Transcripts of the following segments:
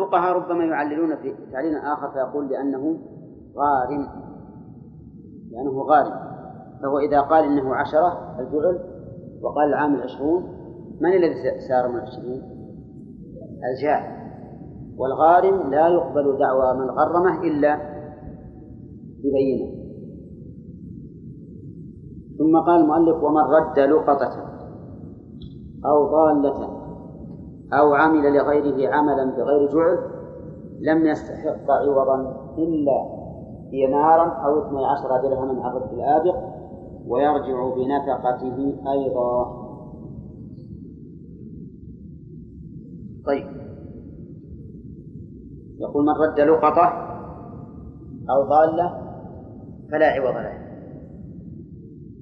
والفقهاء ربما يعللون في تعليل آخر فيقول لأنه غارم لأنه غارم. فهو إذا قال إنه عشرة الجعل وقال العامل عشرون من الذي سار من العشرين؟ الجاهل. والغارم لا يقبل دعوى من غرمه إلا ببينة. ثم قال المؤلف ومن رد لقطة أو ضالة أو عمل لغيره عملا بغير جعل لم يستحق عوضا إلا دينارا أو اثني عشر درهما عن رد الآبق ويرجع بنفقته أيضا. طيب. يقول من رد لقطة أو ضالة فلا عوض له.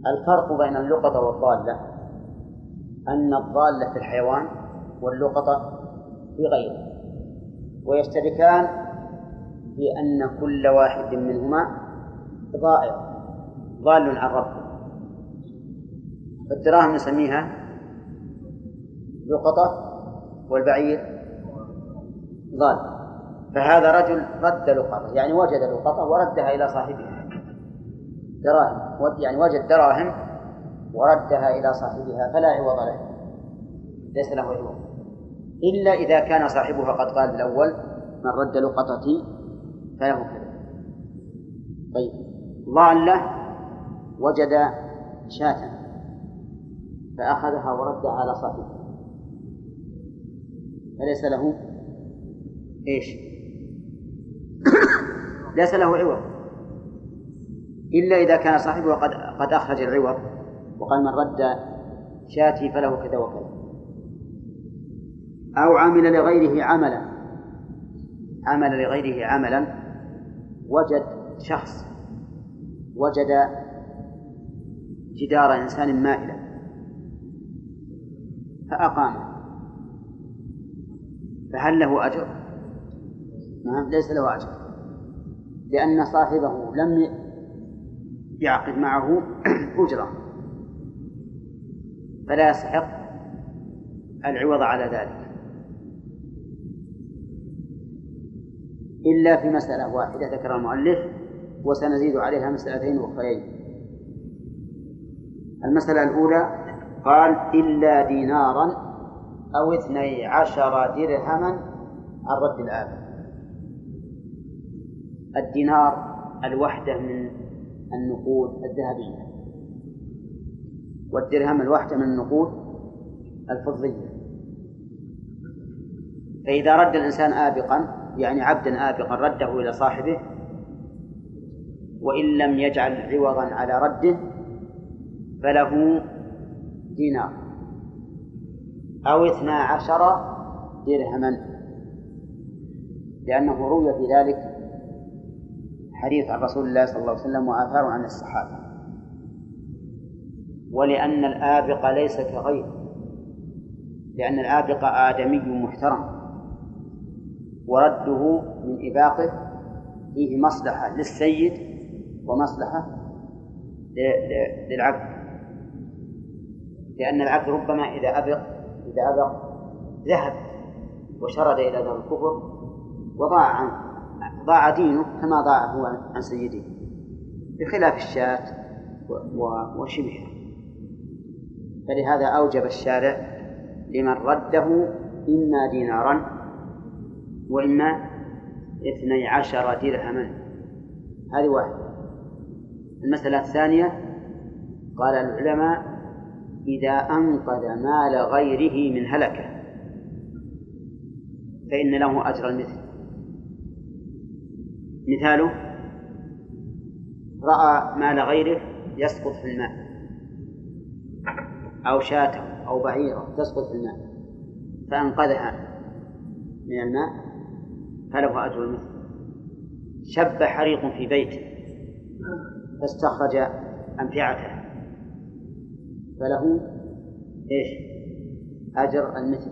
الفرق بين اللقطة والضالة أن الضالة في الحيوان واللقطة في غيره. ويشتركان في أن كل واحد منهما ضائع ضال عن ربه. فالدراهم نسميها لقطة والبعير ضال. فهذا رجل رد لقطة يعني وجد لقطة وردها إلى صاحبها دراهم يعني وجد دراهم وردها إلى صاحبها فلا عوض له ليس له عوض. إلا إذا كان صاحبها قد قال الأول من رد لقطتي فله كذا طيب. ضالة وجد شاة فأخذها وردها على صاحبه. فليس له؟ إيش؟ ليس له عوض. إلا إذا كان صاحبه قد قد أخرج العوض وقال من رد شاتي فله كذا وكذا. أو عمل لغيره عملا. عمل لغيره عملا. وجد شخص. وجد جدار إنسان مائلا فأقامه فهل له أجر؟ نعم ليس له أجر. لأن صاحبه لم يعقد معه أجرة. فلا يستحق العوض على ذلك. إلا في مسألة واحدة ذكر المؤلف وسنزيد عليها مسألتين أخريين. المسألة الأولى قال إلا دينارا أو اثني عشر درهما عن رد الآب الدينار الوحدة من النقود الذهبية والدرهم الواحدة من النقود الفضية. فإذا رد الإنسان آبقا يعني عبدا آبقا رده إلى صاحبه وإن لم يجعل عوضا على رده فله دينار أو اثنا عشر درهما. لأنه روي في ذلك حديث عن رسول الله صلى الله عليه وسلم وآثار عن الصحابة. ولأن الآبق ليس كغيره لأن الآبق آدمي محترم. ورده من إباقه فيه مصلحة للسيد ومصلحة للعبد. لأن العبد ربما إذا أبق إذا أبق ذهب وشرد إلى دار الكفر وضاع عنه ضاع دينه كما ضاع هو عن سيده بخلاف الشاة وشبهها فلهذا أوجب الشارع لمن رده إما دينارا وإما اثني عشر درهما هذه واحدة. المسألة الثانية قال العلماء إذا أنقذ مال غيره من هلكة فإن له أجر المثل. مثاله رأى مال غيره يسقط في الماء أو شاة أو بعيرة تسقط في الماء فأنقذها من الماء. فله أجر المثل شب حريق في بيته. فاستخرج أمتعته فله إيش؟ أجر المثل.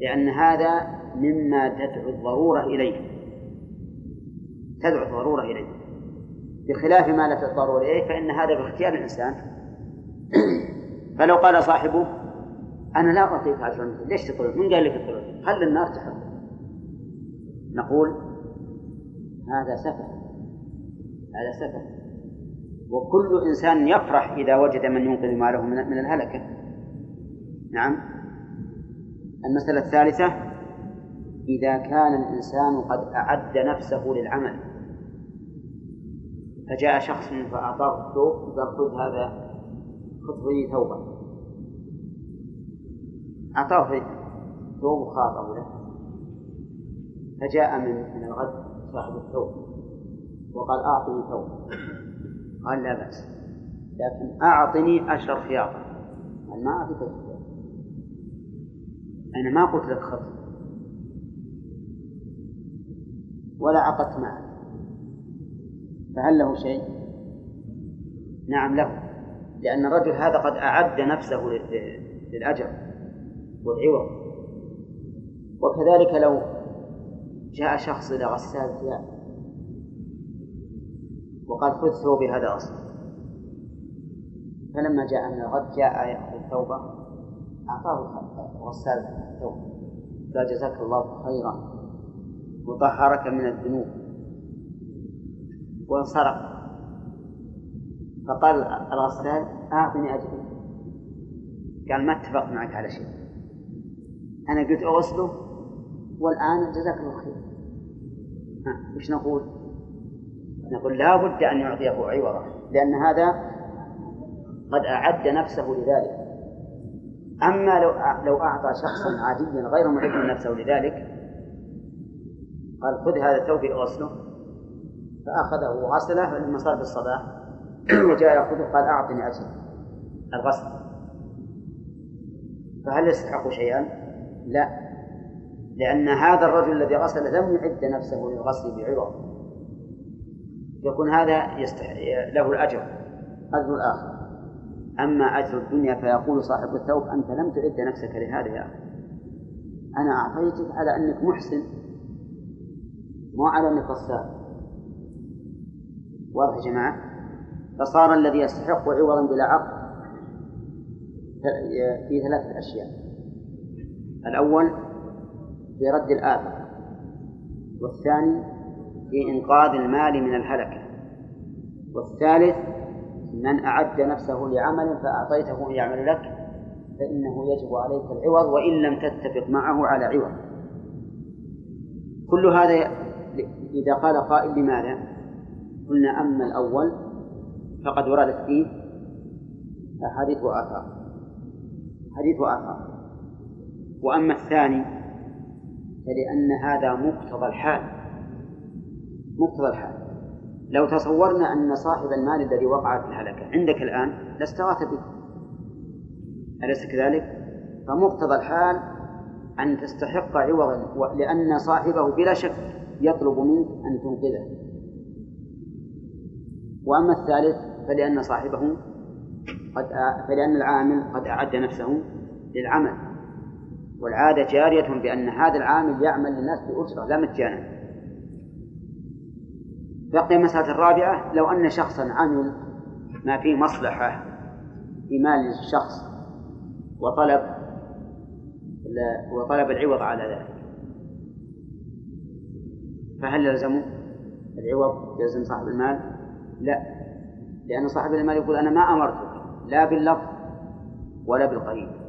لأن هذا مما تدعو الضرورة إليه. تدعو الضرورة إليه. بخلاف ما لا تضطر إليه فإن هذا باختيار الإنسان. فلو قال صاحبه أنا لا أعطيك عشر مثل ليش تطلب؟ من قال لك تطلب؟ خلي النار تحرق نقول هذا سفه هذا سفه. وكل إنسان يفرح إذا وجد من ينقذ ماله من الهلكة. نعم. المسألة الثالثة إذا كان الإنسان قد أعد نفسه للعمل فجاء شخص فأعطاه الثوب وقال خذ هذا خذ ثوبا أعطاه ثوب خاطب له. فجاء من من الغد صاحب الثوب وقال أعطني ثوب. قال لا بأس لكن أعطني أشر خياطة. قال ما أعطيك أنا ما قلت لك خط. ولا عقدت معك فهل له شيء؟ نعم له لأن الرجل هذا قد أعد نفسه للأجر والعوض. وكذلك لو جاء شخص إلى غسال ثياب. وقال خذ ثوبي هذا أصل فلما جاء من الغد جاء يأخذ ثوبه أعطاه غسال الثوب قال جزاك الله خيرا. وطهرك من الذنوب. وانصرف. فقال الغسال أعطني أجري. قال ما اتفقت معك على شيء. أنا قلت أغسله والآن جزاك الله خير وش نقول؟ نقول لا بد أن يعطيه عوضا لأن هذا قد أعد نفسه لذلك. أما لو لو أعطى شخصا عاديا غير معد نفسه لذلك قال خذ هذا الثوب اغسله فأخذه وغسله لما صار بالصباح وجاء يأخذه قال أعطني أجر الغسل. فهل يستحق شيئا؟ لا. لأن هذا الرجل الذي غسل لم يعد نفسه للغسل بعوض. يكون هذا يستح... له الأجر أجر الآخر. أما أجر الدنيا فيقول صاحب الثوب أنت لم تعد نفسك لهذا يا أخي أنا أعطيتك على أنك محسن مو على أنك غسال. واضح يا جماعة؟ فصار الذي يستحق عوضا بلا عقد في ثلاثة أشياء. الأول في رد الآفة والثاني في إنقاذ المال من الهلكة والثالث من أعد نفسه لعمل فأعطيته يعمل لك فإنه يجب عليك العوض وإن لم تتفق معه على عوض. كل هذا إذا قال قائل لماذا؟ قلنا أما الأول فقد وردت فيه أحاديث وآثار حديث وآثار وأما الثاني فلأن هذا مقتضى الحال. مقتضى الحال. لو تصورنا أن صاحب المال الذي وقع في الهلكة عندك الآن لاستغاث بك. أليس كذلك؟ فمقتضى الحال أن تستحق عوضا لأن صاحبه بلا شك يطلب منك أن تنقذه. وأما الثالث فلأن صاحبه قد فلأن العامل قد أعد نفسه للعمل. والعادة جارية بأن هذا العامل يعمل للناس بأجرة لا مجانا. بقي المسألة الرابعة لو أن شخصا عمل ما فيه مصلحة في مال الشخص وطلب وطلب العوض على ذلك فهل يلزمه العوض؟ يلزم صاحب المال؟ لا لأن صاحب المال يقول أنا ما أمرتك لا باللفظ ولا بالقريب.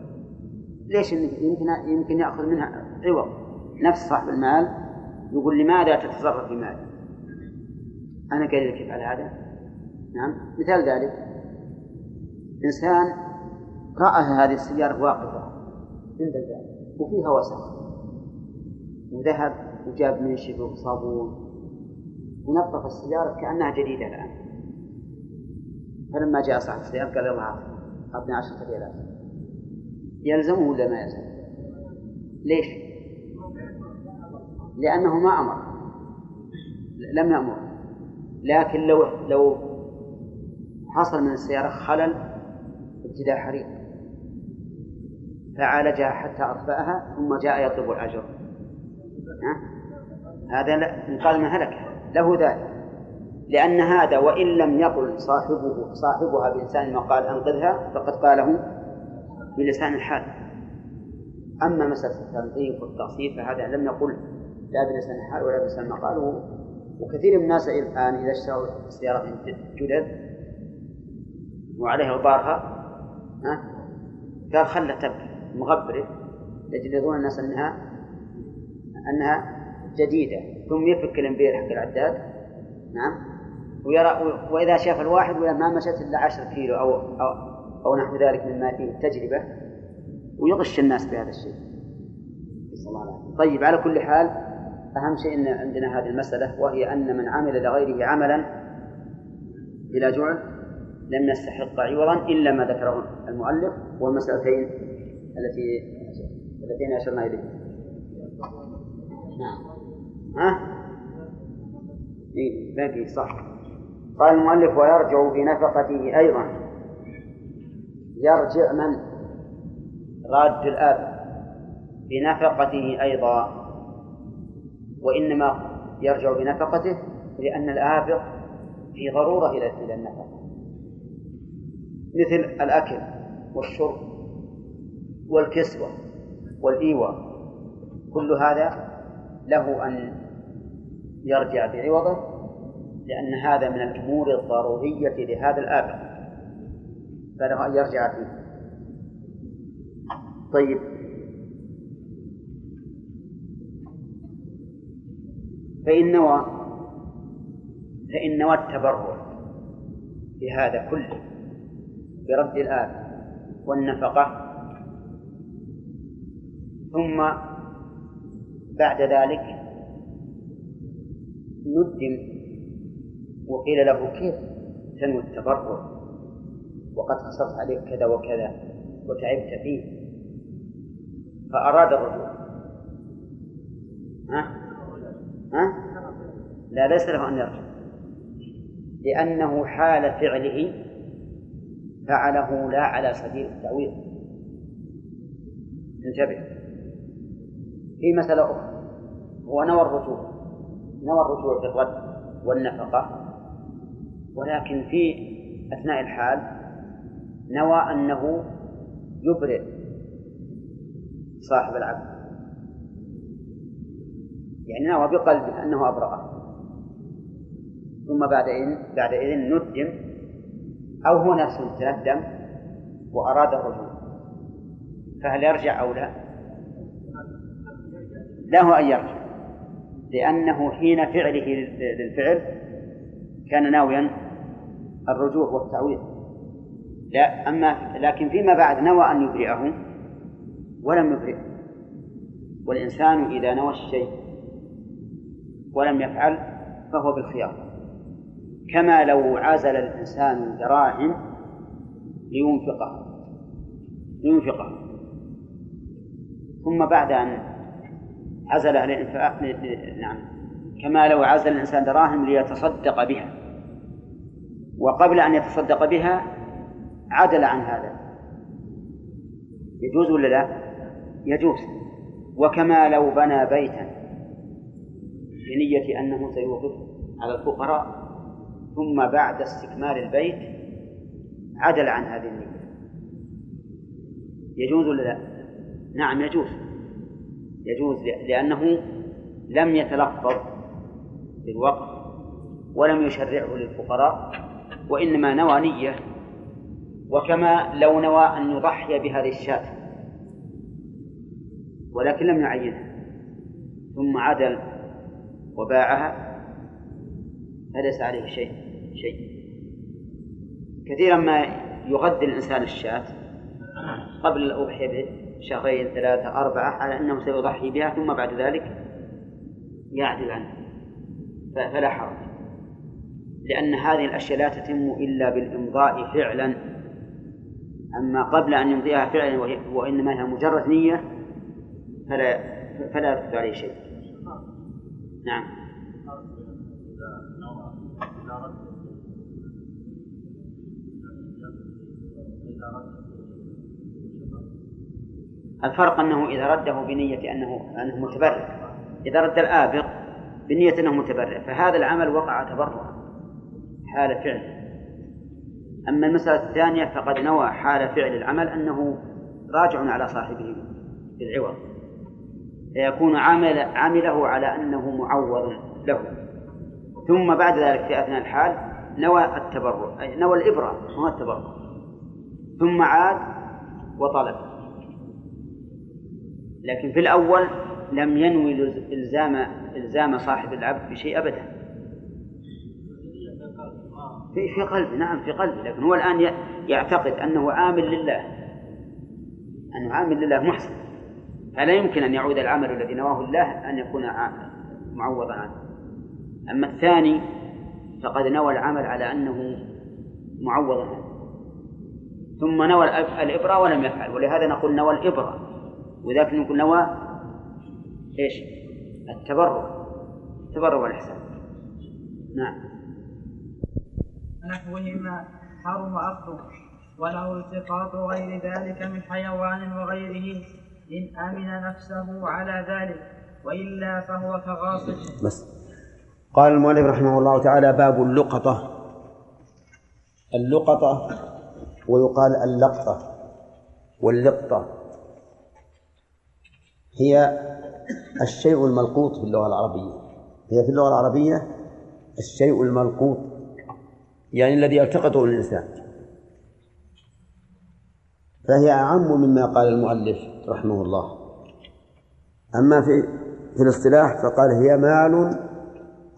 ليش يمكن يمكن يأخذ منها عوض؟ نفس صاحب المال يقول لماذا تتصرف في مالي؟ أنا قايل لك يفعل هذا. نعم. مثال ذلك. إنسان رأى هذه السيارة واقفة عند الباب وفيها وسخ. وذهب وجاب منشف وصابون ونظف السيارة كأنها جديدة الآن. فلما جاء صاحب السيارة قال يلا أعطني عشرة ريالات. يلزمه ولا ما يلزم؟ ليش؟ لأنه ما أمر. لم يأمر. لكن لو لو حصل من السيارة خلل ابتداء حريق. فعالجها حتى أطفأها ثم جاء يطلب الأجر. هذا انقاذ من هلكه له ذلك. لأن هذا وإن لم يقل صاحبه صاحبها بلسان ما قال أنقذها فقد قاله بلسان الحال. أما مسألة التنظيف والتقصير فهذا لم يقل لا بلسان الحال ولا بلسان المقال وكثير من الناس الآن إذا اشتروا سيارة جدد وعليها غبارها ها قال خلها تبقى مغبرة يجلدون الناس أنها أنها جديدة. ثم يفك الإمبير حق العداد نعم ويرى وإذا شاف الواحد ولا ما مشت إلا عشر كيلو أو أو, أو نحو ذلك مما فيه التجربة ويغش الناس بهذا الشيء. طيب على كل حال أهم شيء أن عندنا هذه المسألة وهي أن من عمل لغيره عملا بلا جعل لم يستحق عوضا إلا ما ذكره المؤلف والمسألتين التي اللتين أشرنا إليه. نعم. ها؟ إيه باقي صح. قال المؤلف ويرجع في نفقته أيضا. يرجع من؟ راد الآب. بنفقته أيضا. وإنما يرجع بنفقته لأن الآبق في ضرورة إلى النفقة. مثل الأكل والشرب والكسوة والإيواء. كل هذا له أن يرجع بعوضه لأن هذا من الأمور الضرورية لهذا الآبق فله أن يرجع فيه. طيب. فإن نوى فإن نوى التبرع بهذا كله برد الآب والنفقة ثم بعد ذلك ندم وقيل له كيف تنوي التبرع؟ وقد خسرت عليك كذا وكذا وتعبت فيه. فأراد الرجوع. ها؟ ها؟ لا ليس له أن يرجع. لأنه حال فعله فعله لا على سبيل التعويض انتبه. في مسألة أخرى. هو نوى الرجوع. نوى الرجوع في الرد والنفقة. ولكن في أثناء الحال نوى أنه يبرئ صاحب العبد يعني نوى بقلبه أنه أبرأه. ثم بعدئذ بعدئذ ندم. أو هو نفسه تندم وأراد الرجوع. فهل يرجع أو لا؟ له أن يرجع. لأنه حين فعله للفعل كان ناويا الرجوع والتعويض. لا أما لكن فيما بعد نوى أن يبرئه ولم يبرئه والإنسان إذا نوى الشيء ولم يفعل فهو بالخيار. كما لو عزل الإنسان دراهم لينفقها لينفقها ثم بعد أن عزلها للإنفاق نعم كما لو عزل الإنسان دراهم ليتصدق بها. وقبل أن يتصدق بها عدل عن هذا يجوز ولا لا؟ يجوز وكما لو بنى بيتا بنية أنه سيوقف على الفقراء ثم بعد استكمال البيت عدل عن هذه النية يجوز ولا لا؟ نعم يجوز يجوز لأنه لم يتلفظ بالوقف ولم يشرعه للفقراء وإنما نوى نية وكما لو نوى أن يضحي بهذه الشاة. ولكن لم يعينها. ثم عدل وباعها. فليس عليه شيء شيء. كثيرا ما يغذي الإنسان الشاة. قبل الأضحية بشهرين ثلاثة أربعة على أنه سيضحي بها ثم بعد ذلك يعدل عنها فلا حرج. لأن هذه الأشياء لا تتم إلا بالإمضاء فعلا. أما قبل أن يمضيها فعلا وإنما هي مجرد نية فلا فلا يرد عليه شيء. نعم. الفرق أنه إذا رده بنية أنه أنه متبرع إذا رد الآبق بنية أنه متبرع فهذا العمل وقع تبرعا. حال فعل. أما المسألة الثانية فقد نوى حال فعل العمل أنه راجع على صاحبه بالعوض فيكون عمل عمله على أنه معوض له. ثم بعد ذلك في أثناء الحال نوى التبرع نوى الإبرة هو التبرع. ثم عاد وطلب. لكن في الأول لم ينوي إلزام إلزام صاحب العبد بشيء أبدا. في في قلبه نعم في قلبه لكن هو الآن يعتقد أنه عامل لله. أنه عامل لله محسن. فلا يمكن أن يعود العمل الذي نواه الله أن يكون معوضا عنه. أما الثاني فقد نوى العمل على أنه معوض عنه. ثم نوى الإبرة ولم يفعل. ولهذا نقول نوى الإبرة. وذاك نقول نوى إيش؟ التبرع. التبرع والإحسان. نعم. نحوهما حرم أخذه وله التقاط غير ذلك من حيوان وغيره. إن أمن نفسه على ذلك وإلا فهو كغاصب. بس. قال المؤلف رحمه الله تعالى باب اللقطة. اللقطة ويقال اللقطة واللقطة. هي الشيء الملقوط في اللغة العربية. هي في اللغة العربية الشيء الملقوط. يعني الذي يلتقطه الإنسان. فهي أعم مما قال المؤلف رحمه الله. أما في في الاصطلاح فقال هي مال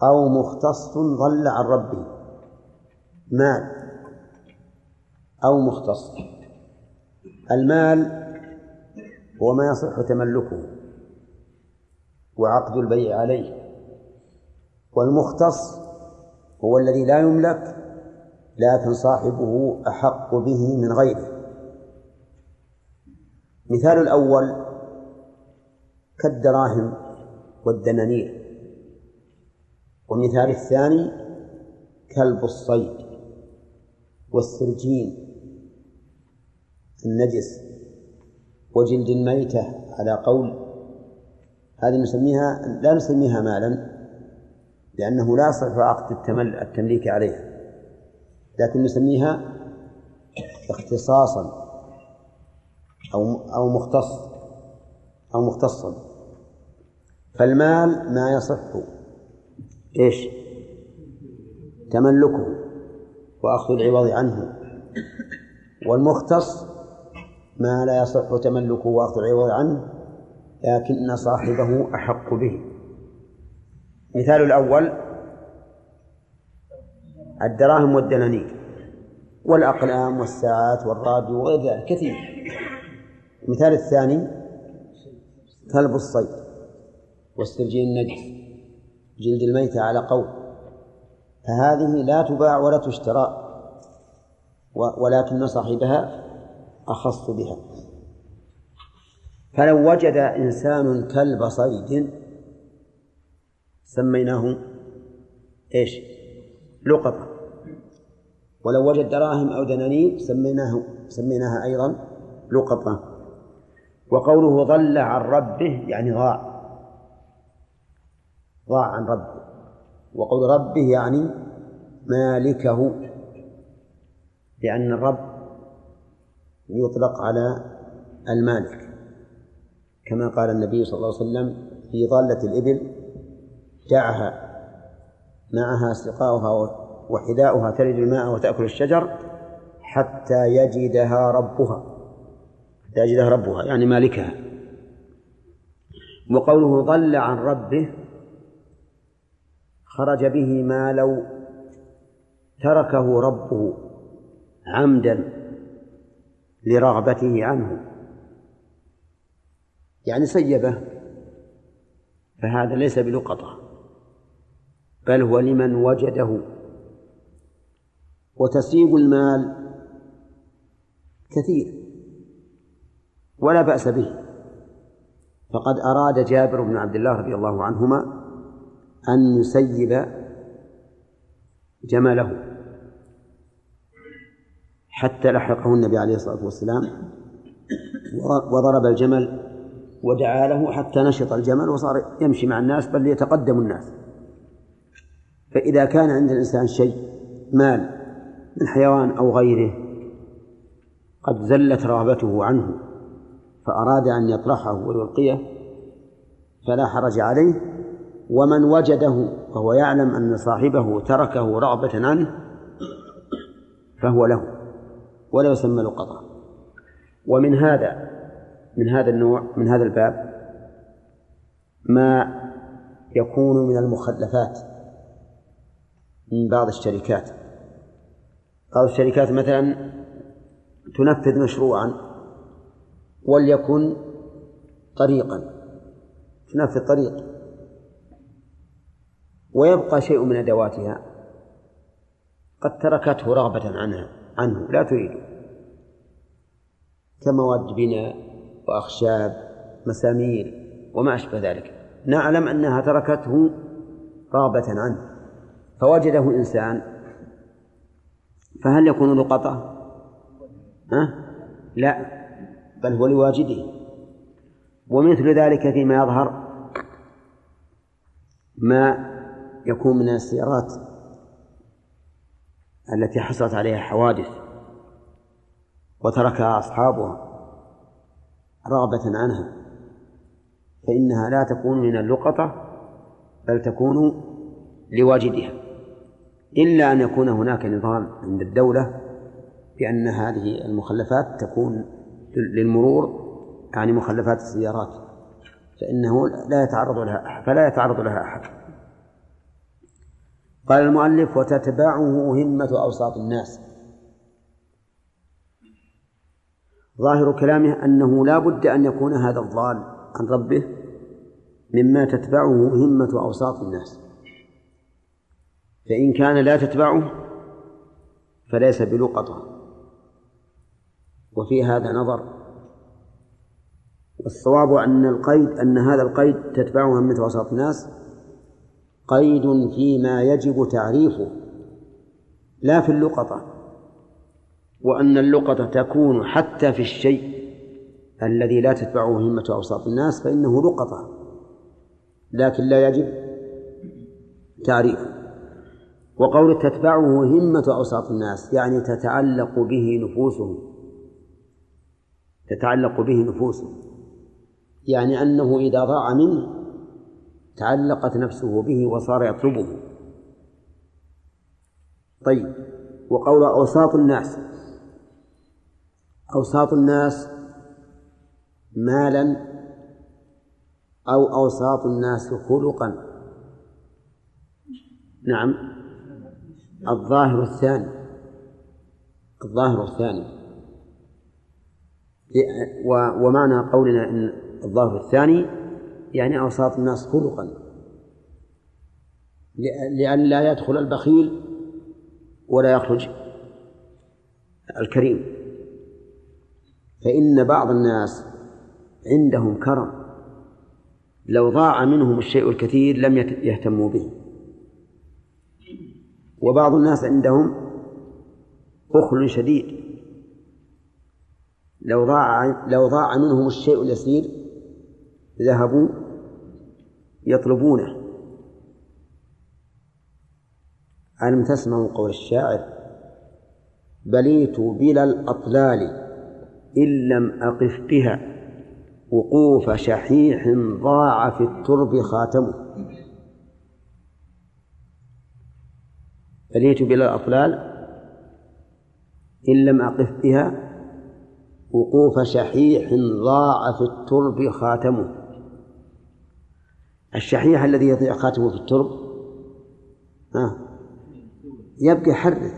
أو مختص ضل عن ربه. مال أو مختص. المال هو ما يصح تملكه وعقد البيع عليه. والمختص هو الذي لا يملك لكن صاحبه أحق به من غيره. مثال الأول كالدراهم والدنانير. والمثال الثاني كلب الصيد والسرجين النجس وجلد الميتة على قول. هذه نسميها لا نسميها مالا لأنه لا يصح عقد التمل التمليك عليها. لكن نسميها اختصاصا أو أو مختص أو مختصا. فالمال ما يصح. إيش؟ تملكه وأخذ العوض عنه. والمختص ما لا يصح تملكه وأخذ العوض عنه لكن صاحبه أحق به. مثال الأول الدراهم والدنانير والأقلام والساعات والراديو وغير ذلك كثير. المثال الثاني كلب الصيد واسترجين النجس جلد الميتة على قول. فهذه لا تباع ولا تشترى ولكن صاحبها أخص بها. فلو وجد إنسان كلب صيد سميناه إيش؟ لقطة ولو وجد دراهم أو دنانير سميناه سميناها أيضا لقطة وقوله ضل عن ربه يعني ضاع ضاع عن ربه. وقول ربه يعني مالكه لأن الرب يطلق على المالك. كما قال النبي صلى الله عليه وسلم في ضالة الإبل دعها معها سقاؤها وحذاؤها تلد الماء وتأكل الشجر حتى يجدها ربها. حتى يجدها ربها يعني مالكها. وقوله ضل عن ربه خرج به ما لو تركه ربه عمدا لرغبته عنه. يعني سيبه فهذا ليس بلقطة. بل هو لمن وجده. وتسيب المال كثير ولا بأس به. فقد أراد جابر بن عبد الله رضي الله عنهما أن يسيب جمله. حتى لحقه النبي عليه الصلاة والسلام وضرب الجمل ودعا له حتى نشط الجمل وصار يمشي مع الناس بل يتقدم الناس. فإذا كان عند الإنسان شيء مال من حيوان أو غيره قد زلت رغبته عنه فأراد أن يطرحه ويلقيه فلا حرج عليه. ومن وجده وهو يعلم أن صاحبه تركه رغبة عنه فهو له ولا يسمى لقطة. ومن هذا من هذا النوع من هذا الباب ما يكون من المخلفات. من بعض الشركات. بعض الشركات مثلا تنفذ مشروعا وليكن طريقا. تنفذ طريق. ويبقى شيء من أدواتها. قد تركته رغبة عنها عنه لا تريده. كمواد بناء وأخشاب مسامير وما أشبه ذلك. نعلم أنها تركته رغبة عنه. فوجده إنسان فهل يكون لقطة؟ ها؟ لا بل هو لواجده ومثل ذلك فيما يظهر ما يكون من السيارات التي حصلت عليها حوادث وتركها أصحابها رغبة عنها فإنها لا تكون من اللقطة بل تكون لواجدها إلا أن يكون هناك نظام عند الدولة بأن هذه المخلفات تكون للمرور يعني مخلفات السيارات فإنه لا يتعرض لها فلا يتعرض لها أحد. قال المؤلف وتتبعه همة أوساط الناس. ظاهر كلامه أنه لا بد أن يكون هذا الضال عن ربه مما تتبعه همة أوساط الناس. فإن كان لا تتبعه فليس بلقطة. وفي هذا نظر. والصواب أن القيد أن هذا القيد تتبعه همة وسط الناس قيد فيما يجب تعريفه لا في اللقطة. وأن اللقطة تكون حتى في الشيء الذي لا تتبعه همة أوساط الناس فإنه لقطة. لكن لا يجب تعريفه. وقول تتبعه همة أوساط الناس يعني تتعلق به نفوسهم. تتعلق به نفوسهم. يعني أنه إذا ضاع منه تعلقت نفسه به وصار يطلبه. طيب وقول أوساط الناس. أوساط الناس مالا أو أوساط الناس خلقا. نعم. الظاهر الثاني. الظاهر الثاني. ومعنى قولنا إن الظاهر الثاني يعني أوساط الناس خلقا. لأن لا يدخل البخيل ولا يخرج الكريم. فإن بعض الناس عندهم كرم لو ضاع منهم الشيء الكثير لم يهتموا به. وبعض الناس عندهم بخل شديد. لو ضاع لو ضاع منهم الشيء اليسير ذهبوا يطلبونه. ألم تسمعوا قول الشاعر؟ بليت بلا الأطلال إن لم أقف بها وقوف شحيح ضاع في الترب خاتمه. بليت بلا الأطلال إن لم أقف بها وقوف شحيح ضاع في الترب خاتمه. الشحيح الذي يضيع خاتمه في الترب ها يبقى يحرث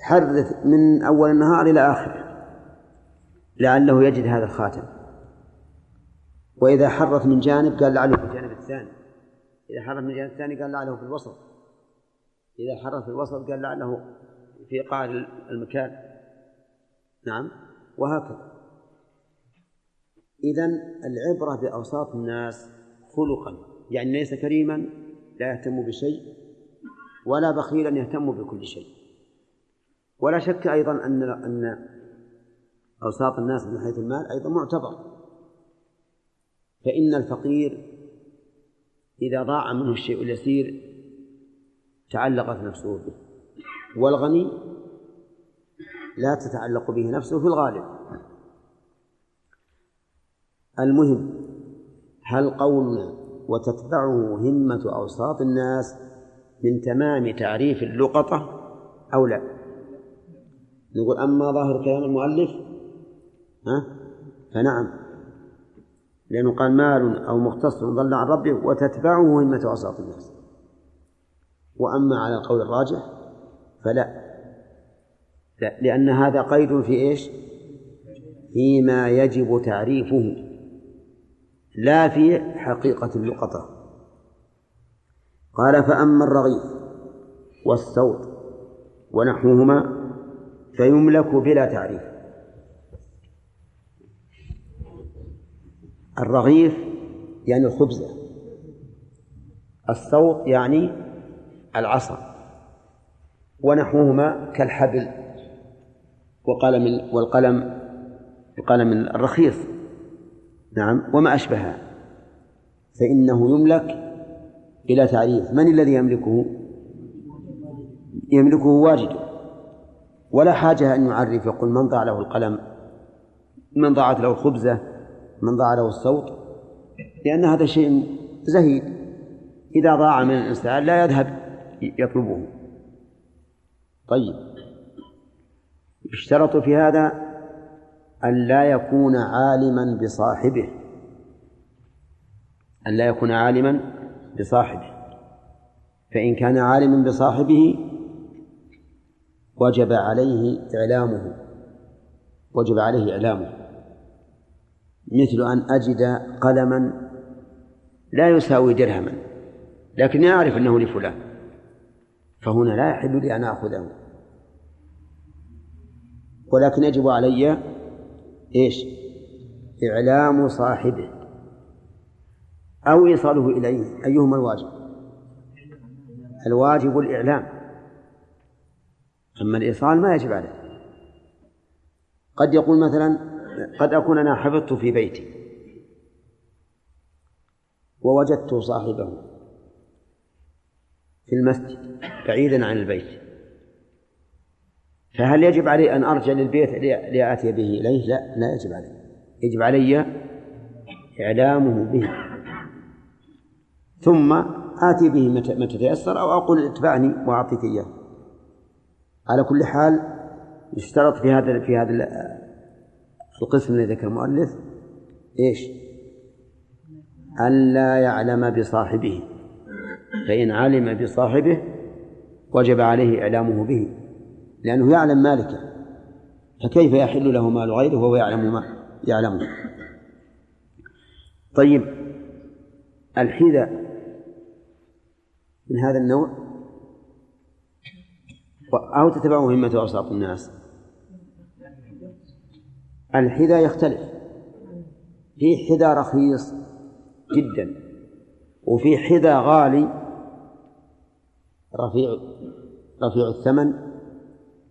يحرث من أول النهار إلى آخره لعله يجد هذا الخاتم. وإذا حرث من جانب قال لعله في الجانب الثاني إذا حرث من الجانب الثاني قال لعله في الوسط. إذا حرث في الوسط قال لعله في قاع المكان. نعم. وهكذا. إذن العبرة بأوساط الناس خلقا. يعني ليس كريما لا يهتم بشيء ولا بخيلا يهتم بكل شيء. ولا شك أيضا أن أن أوساط الناس من حيث المال أيضا معتبر. فإن الفقير إذا ضاع منه الشيء اليسير تعلقت نفسه به. والغني لا تتعلق به نفسه في الغالب. المهم هل قولنا وتتبعه همة أوساط الناس من تمام تعريف اللقطة أو لا؟ نقول أما ظاهر كلام المؤلف ها؟ فنعم. لأنه قال مال أو مختص ضل عن ربه وتتبعه همة أوساط الناس. وأما على القول الراجح فلا. لا لأن هذا قيد في إيش؟ فيما يجب تعريفه لا في حقيقة اللقطة قال فأما الرغيف والصوت ونحوهما فيملك بلا تعريف. الرغيف يعني الخبزة الصوت يعني العصا ونحوهما كالحبل وقلم والقلم القلم الرخيص. نعم. وما أشبهها. فإنه يملك بلا تعريف. من الذي يملكه؟ يملكه واجد. ولا حاجة أن يعرف. يقول من ضاع له القلم؟ من ضاعت له الخبزة؟ من ضاع له الصوت؟ لأن هذا شيء زهيد. إذا ضاع من الإنسان لا يذهب. يطلبه. طيب. اشترطوا في هذا أن لا يكون عالما بصاحبه. أن لا يكون عالما بصاحبه. فإن كان عالما بصاحبه وجب عليه إعلامه. وجب عليه إعلامه. مثل أن أجد قلما لا يساوي درهما لكني أعرف أنه لفلان. فهنا لا يحل لي أن آخذه. ولكن يجب علي إيش؟ إعلام صاحبه. أو إيصاله إليه. أيهما الواجب؟ الواجب الإعلام. أما الإيصال ما يجب عليه. قد يقول مثلا قد أكون أنا حفظت في بيتي. ووجدت صاحبه. في المسجد بعيدا عن البيت. فهل يجب علي أن أرجع للبيت لآتي به إليه؟ لا لا يجب علي. يجب علي إعلامه به. ثم آتي به متى تيسر أو أقول اتبعني وأعطيك إياه. على كل حال يشترط في هذا في هذا القسم الذي ذكر المؤلف إيش؟ ألا يعلم بصاحبه. فإن علم بصاحبه وجب عليه إعلامه به لأنه يعلم مالكه. فكيف يحل له مال غيره وهو يعلم ما يعلمه؟ طيب الحذاء من هذا النوع أو تتبعه همة أوساط الناس؟ الحذاء يختلف. في حذاء رخيص جدا وفي حذاء غالي رفيع رفيع الثمن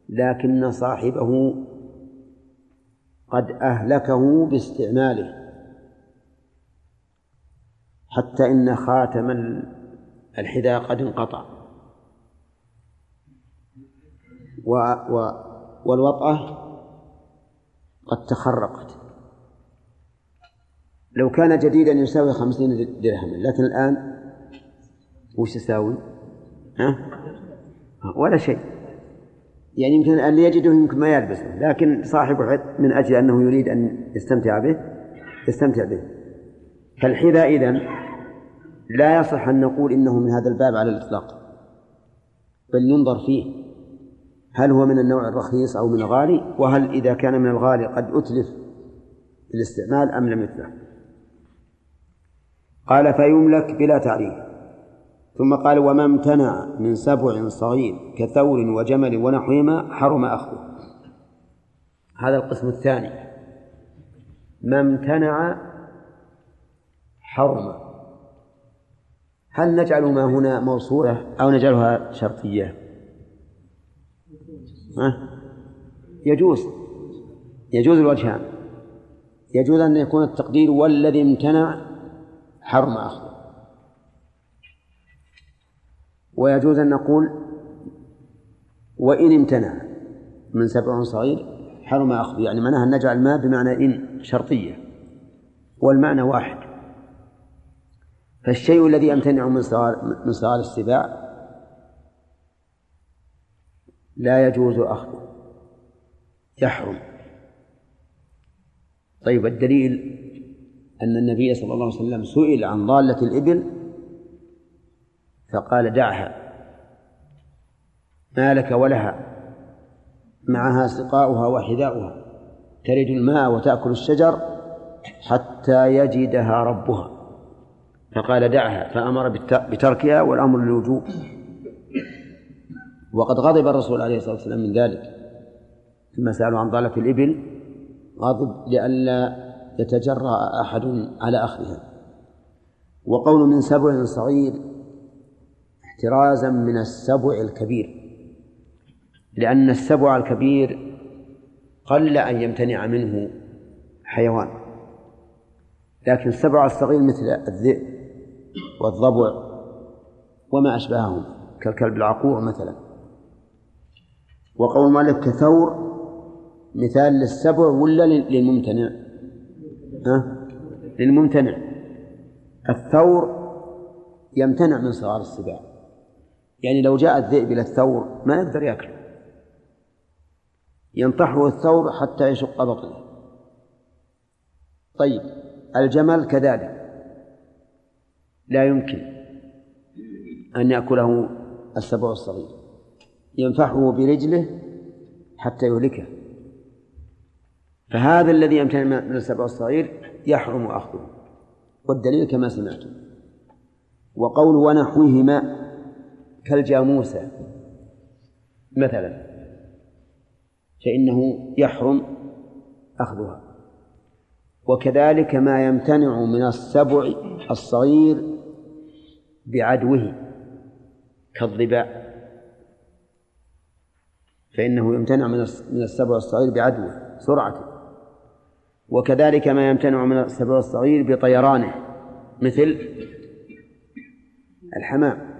لكن صاحبه قد أهلكه باستعماله. حتى إن خاتم الحذاء قد انقطع. و و والوطأة قد تخرقت. لو كان جديدا يساوي خمسين درهما لكن الآن وش يساوي؟ ها؟ ولا شيء. يعني يمكن أن يجده يمكن ما يلبسه لكن صاحبه من أجل أنه يريد أن يستمتع به يستمتع به. فالحذاء إذن لا يصح أن نقول إنه من هذا الباب على الإطلاق. بل ينظر فيه. هل هو من النوع الرخيص أو من الغالي؟ وهل إذا كان من الغالي قد أتلف الاستعمال أم لم يتلف؟ قال فيملك بلا تعريف ثم قال وما امتنع من سبع صغير كثور وجمل ونحوهما حرم أخذه هذا القسم الثاني. ما امتنع حرم. هل نجعل ما هنا موصولة أو نجعلها شرطية؟ ها؟ يجوز. يجوز الوجهان. يجوز أن يكون التقدير والذي امتنع حرم أخذه ويجوز أن نقول وإن امتنع من سبع صغير حرم أخذه. يعني معناها أن نجعل ما بمعنى إن شرطية والمعنى واحد. فالشيء الذي يمتنع من صغار من صغار السباع لا يجوز أخذه يحرم. طيب الدليل أن النبي صلى الله عليه وسلم سئل عن ضالة الإبل فقال دعها. ما لك ولها. معها سقاؤها وحذاؤها. ترد الماء وتأكل الشجر حتى يجدها ربها. فقال دعها فأمر بتركها والأمر للوجوب. وقد غضب الرسول عليه الصلاة والسلام من ذلك. لما سألوا عن ضالة الإبل. غضب لئلا يتجرأ أحد على أخذها. وقول من سبع صغير احترازا من السبع الكبير لأن السبع الكبير قل أن يمتنع منه حيوان لكن السبع الصغير مثل الذئب والضبع وما أشبههم كالكلب العقوع مثلا. وقول مالك كثور مثال للسبع ولا للممتنع؟ ها؟ للممتنع. الثور يمتنع من صغار السباع. يعني لو جاء الذئب إلى الثور ما يقدر يأكله. ينطحه الثور حتى يشق بطنه. طيب الجمل كذلك. لا يمكن أن يأكله السبع الصغير. ينفحه برجله حتى يهلكه. فهذا الذي يمتنع من السبع الصغير يحرم أخذه. والدليل كما سمعتم. وقول ونحوهما كالجاموسة مثلا. فإنه يحرم أخذها. وكذلك ما يمتنع من السبع الصغير بعدوه كالظباء فإنه يمتنع من السبع الصغير بعدوه سرعته وكذلك ما يمتنع من السبع الصغير بطيرانه مثل الحمام.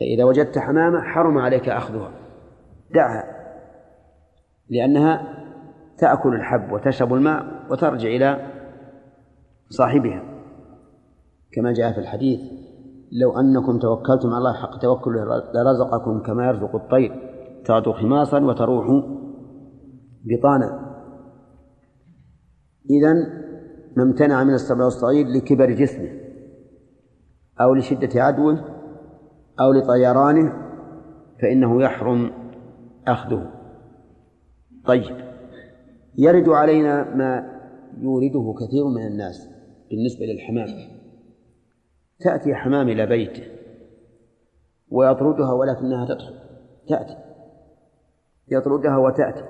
فإذا وجدت حمامة حرم عليك أخذها. دعها لأنها تأكل الحب وتشرب الماء وترجع إلى صاحبها. كما جاء في الحديث لو أنكم توكلتم على الله حق توكله لرزقكم كما يرزق الطير تغدو خماصا وتروح بطانا. إذا ما امتنع من السبع الصغير لكبر جسمه أو لشدة عدوه أو لطيرانه فإنه يحرم أخذه. طيب يرد علينا ما يورده كثير من الناس بالنسبة للحمام. تأتي حمام إلى بيته ويطردها ولكنها تدخل. تأتي. يطردها وتأتي.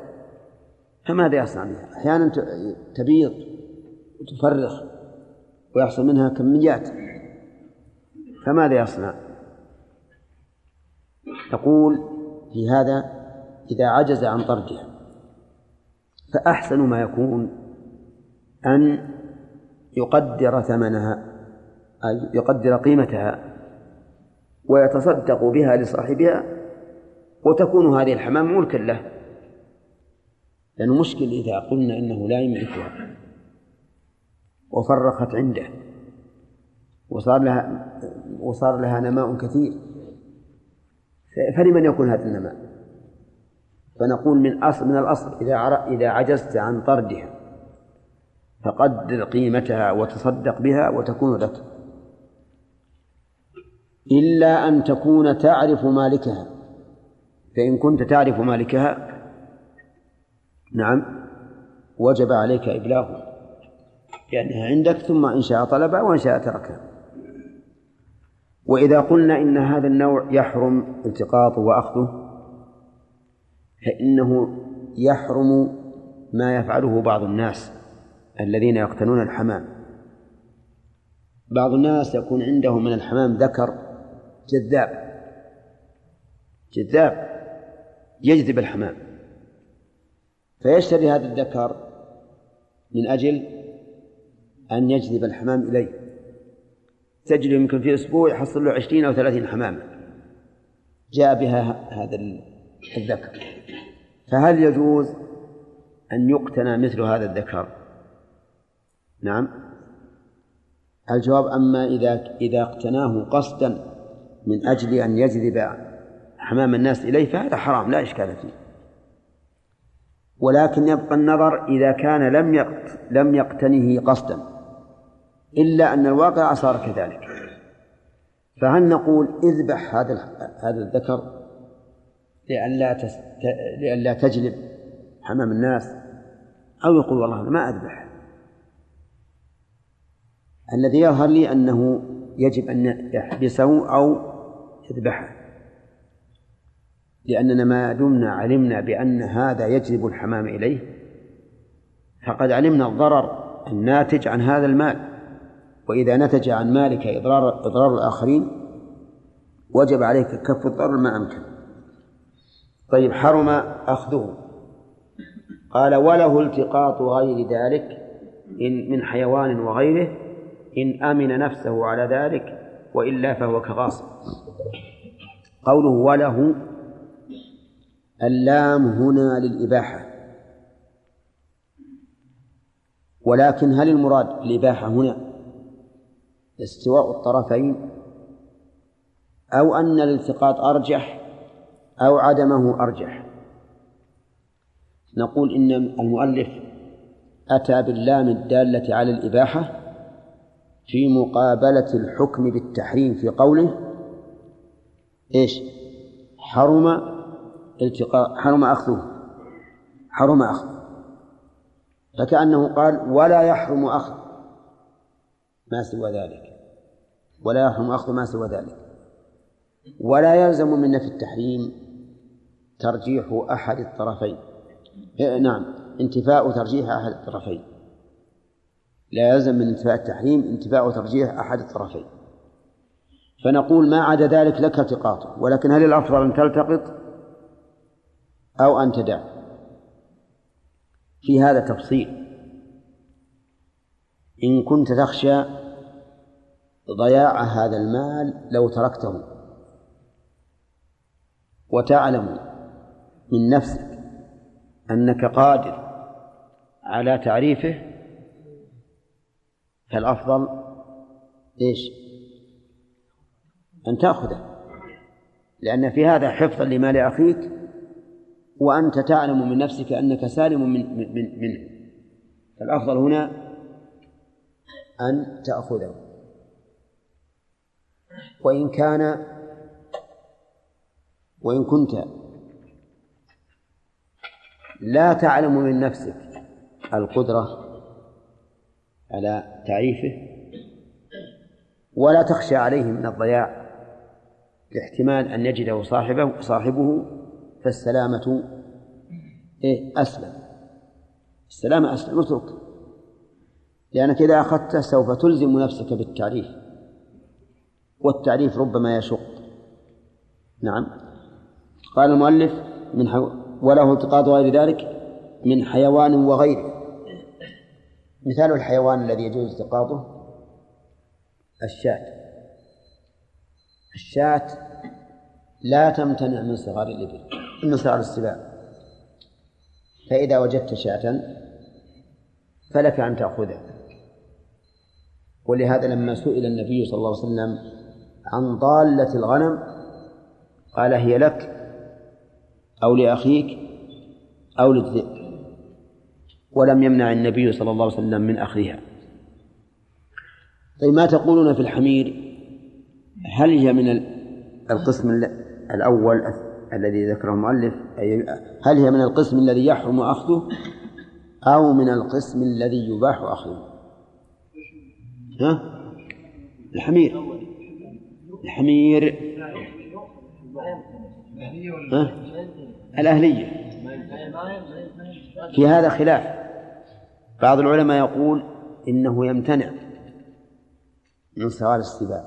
فماذا يصنع بها؟ أحيانا تبيض وتفرخ ويحصل منها كميات. فماذا يصنع؟ تقول في هذا إذا عجز عن طردها فأحسن ما يكون أن يقدر ثمنها أي يقدر قيمتها ويتصدق بها لصاحبها وتكون هذه الحمام ملكا له. لأنه مشكل إذا قلنا إنه لا يملكها وفرخت عنده وصار لها وصار لها نماء كثير. فلمن يكون هذا النماء؟ فنقول من أصل من الأصل إذا إذا عجزت عن طردها فقدر قيمتها وتصدق بها وتكون لك. إلا أن تكون تعرف مالكها. فإن كنت تعرف مالكها نعم وجب عليك إبلاغه لأنها عندك ثم إن شاء طلبها وإن شاء تركها. وإذا قلنا إن هذا النوع يحرم التقاطه وأخذه فإنه يحرم ما يفعله بعض الناس الذين يقتنون الحمام. بعض الناس يكون عنده من الحمام ذكر جذاب جذاب يجذب الحمام. فيشتري هذا الذكر من أجل أن يجذب الحمام إليه. تجد يمكن في أسبوع يحصل له عشرين أو ثلاثين حمامة جاء بها هذا الذكر. فهل يجوز أن يقتنى مثل هذا الذكر؟ نعم. الجواب أما إذا إذا اقتناه قصدا من أجل أن يجذب حمام الناس إليه فهذا حرام لا إشكال فيه. ولكن يبقى النظر إذا كان لم لم يقتنه قصدا. إلا أن الواقع صار كذلك. فهل نقول اذبح هذا هذا الذكر لئلا تس... لئلا تجلب حمام الناس؟ أو يقول والله أنا ما أذبح. الذي يظهر لي أنه يجب أن يحبسه أو يذبحه. لأننا ما دمنا علمنا بأن هذا يجذب الحمام إليه. فقد علمنا الضرر الناتج عن هذا المال. وإذا نتج عن مالك إضرار إضرار الآخرين وجب عليك كف الضرر ما أمكن. طيب حرم أخذه. قال وله التقاط غير ذلك إن من حيوان وغيره إن أمن نفسه على ذلك وإلا فهو كغاصب. قوله وله اللام هنا للإباحة. ولكن هل المراد الإباحة هنا؟ استواء الطرفين أو أن الالتقاط أرجح أو عدمه أرجح. نقول إن المؤلف أتى باللام الدالة على الإباحة في مقابلة الحكم بالتحريم في قوله إيش؟ حرم التقاء حرم أخذه حرم أخذه. فكأنه قال ولا يحرم أخذ ما سوى ذلك. ولا يحرم أخذ ما سوى ذلك. ولا يلزم من نفي التحريم ترجيح أحد الطرفين. إيه، نعم انتفاء ترجيح أحد الطرفين. لا يلزم من انتفاء التحريم انتفاء ترجيح أحد الطرفين. فنقول ما عدا ذلك لك التقاطه ولكن هل الأفضل أن تلتقط أو أن تدع؟ في هذا تفصيل. إن كنت تخشى ضياع هذا المال لو تركته. وتعلم من نفسك أنك قادر على تعريفه فالأفضل إيش؟ أن تأخذه. لأن في هذا حفظا لمال أخيك وأنت تعلم من نفسك أنك سالم من من منه. فالأفضل هنا أن تأخذه. وإن كان وإن كنت لا تعلم من نفسك القدرة على تعريفه ولا تخشى عليه من الضياع لاحتمال أن يجده صاحبه صاحبه فالسلامة إيه أسلم. السلامة أسلم اترك. لأنك إذا أخذته سوف تلزم نفسك بالتعريف. والتعريف ربما يشق. نعم. قال المؤلف من حو... وله التقاط غير ذلك من حيوان وغيره. مثال الحيوان الذي يجوز التقاطه الشاة. الشاة لا تمتنع من صغار الإبل من صغار السباع. فإذا وجدت شاة فلك أن تأخذها. ولهذا لما سئل النبي صلى الله عليه وسلم عن ضالة الغنم قال هي لك أو لأخيك أو للذئب. ولم يمنع النبي صلى الله عليه وسلم من أخذها. طيب ما تقولون في الحمير؟ هل هي من القسم الأول الذي ذكره المؤلف هل هي من القسم الذي يحرم أخذه أو من القسم الذي يباح أخذه؟ ها؟ الحمير. الحمير؟ الأهلية. في هذا خلاف. بعض العلماء يقول إنه يمتنع من سوال السباع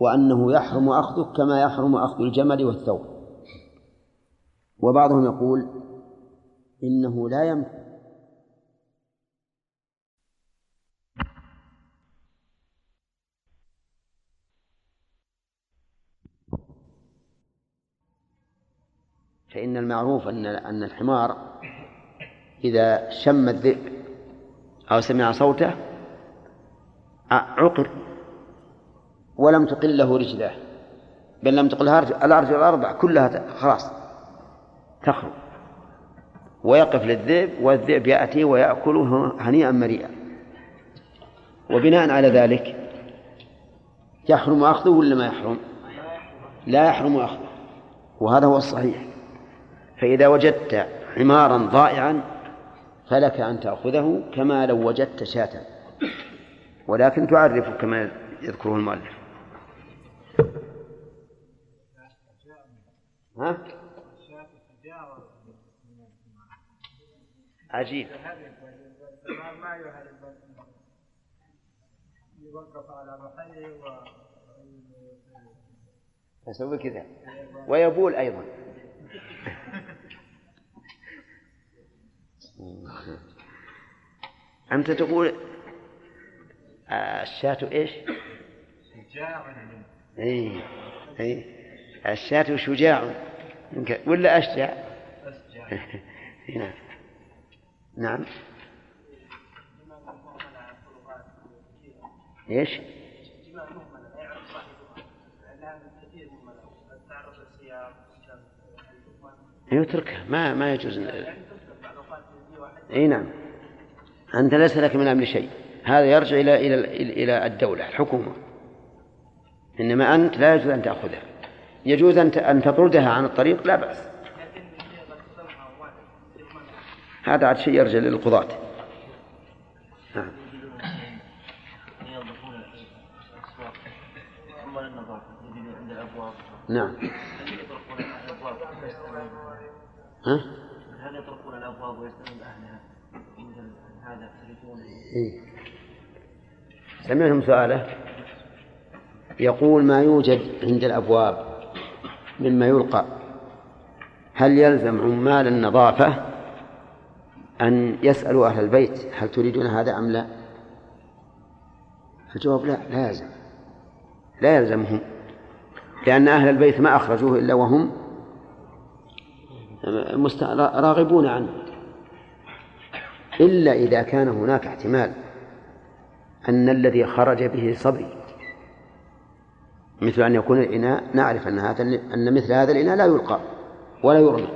وأنه يحرم أخذه كما يحرم أخذ الجمل والثوب. وبعضهم يقول إنه لا يمكن فإن المعروف أن أن الحمار إذا شم الذئب أو سمع صوته عقر ولم تقل له رجلاه بل لم تقلها الأرجل الأربع كلها خلاص تخرج ويقف للذئب والذئب يأتي ويأكله هنيئا مريئا. وبناء على ذلك يحرم أخذه ولا ما يحرم؟ لا يحرم أخذه. وهذا هو الصحيح. فإذا وجدت حمارا ضائعا فلك أن تأخذه كما لو وجدت شاة. ولكن تعرفه كما يذكره المؤلف. ها؟ عجيب. يسوي كذا. ويبول أيضا. أنت تقول الشاة إيش؟ شجاع. أي أي. الشاة شجاع. ولا أشجع؟ أشجع. نعم. نعم. إيش؟ يتركها ما ما يجوز. إي نعم. أنت ليس لك من الامر شيء. هذا يرجع إلى إلى إلى الدولة الحكومة. إنما أنت لا يجوز أن تأخذها. يجوز أن أن تطردها عن الطريق لا بأس. هذا عاد شيء يرجع للقضاة. نعم. نعم. ها؟ هل يطرقون الأبواب سمعتم سؤاله؟ يقول ما يوجد عند الأبواب مما يلقى. هل يلزم عمال النظافة أن يسألوا أهل البيت هل تريدون هذا أم لا؟ الجواب لا لا يلزم. لا يلزمهم لأن أهل البيت ما أخرجوه إلا وهم راغبون عنه. إلا إذا كان هناك احتمال أن الذي خرج به صبي. مثل أن يكون الإناء نعرف أن هذا أن مثل هذا الإناء لا يلقى ولا يرمى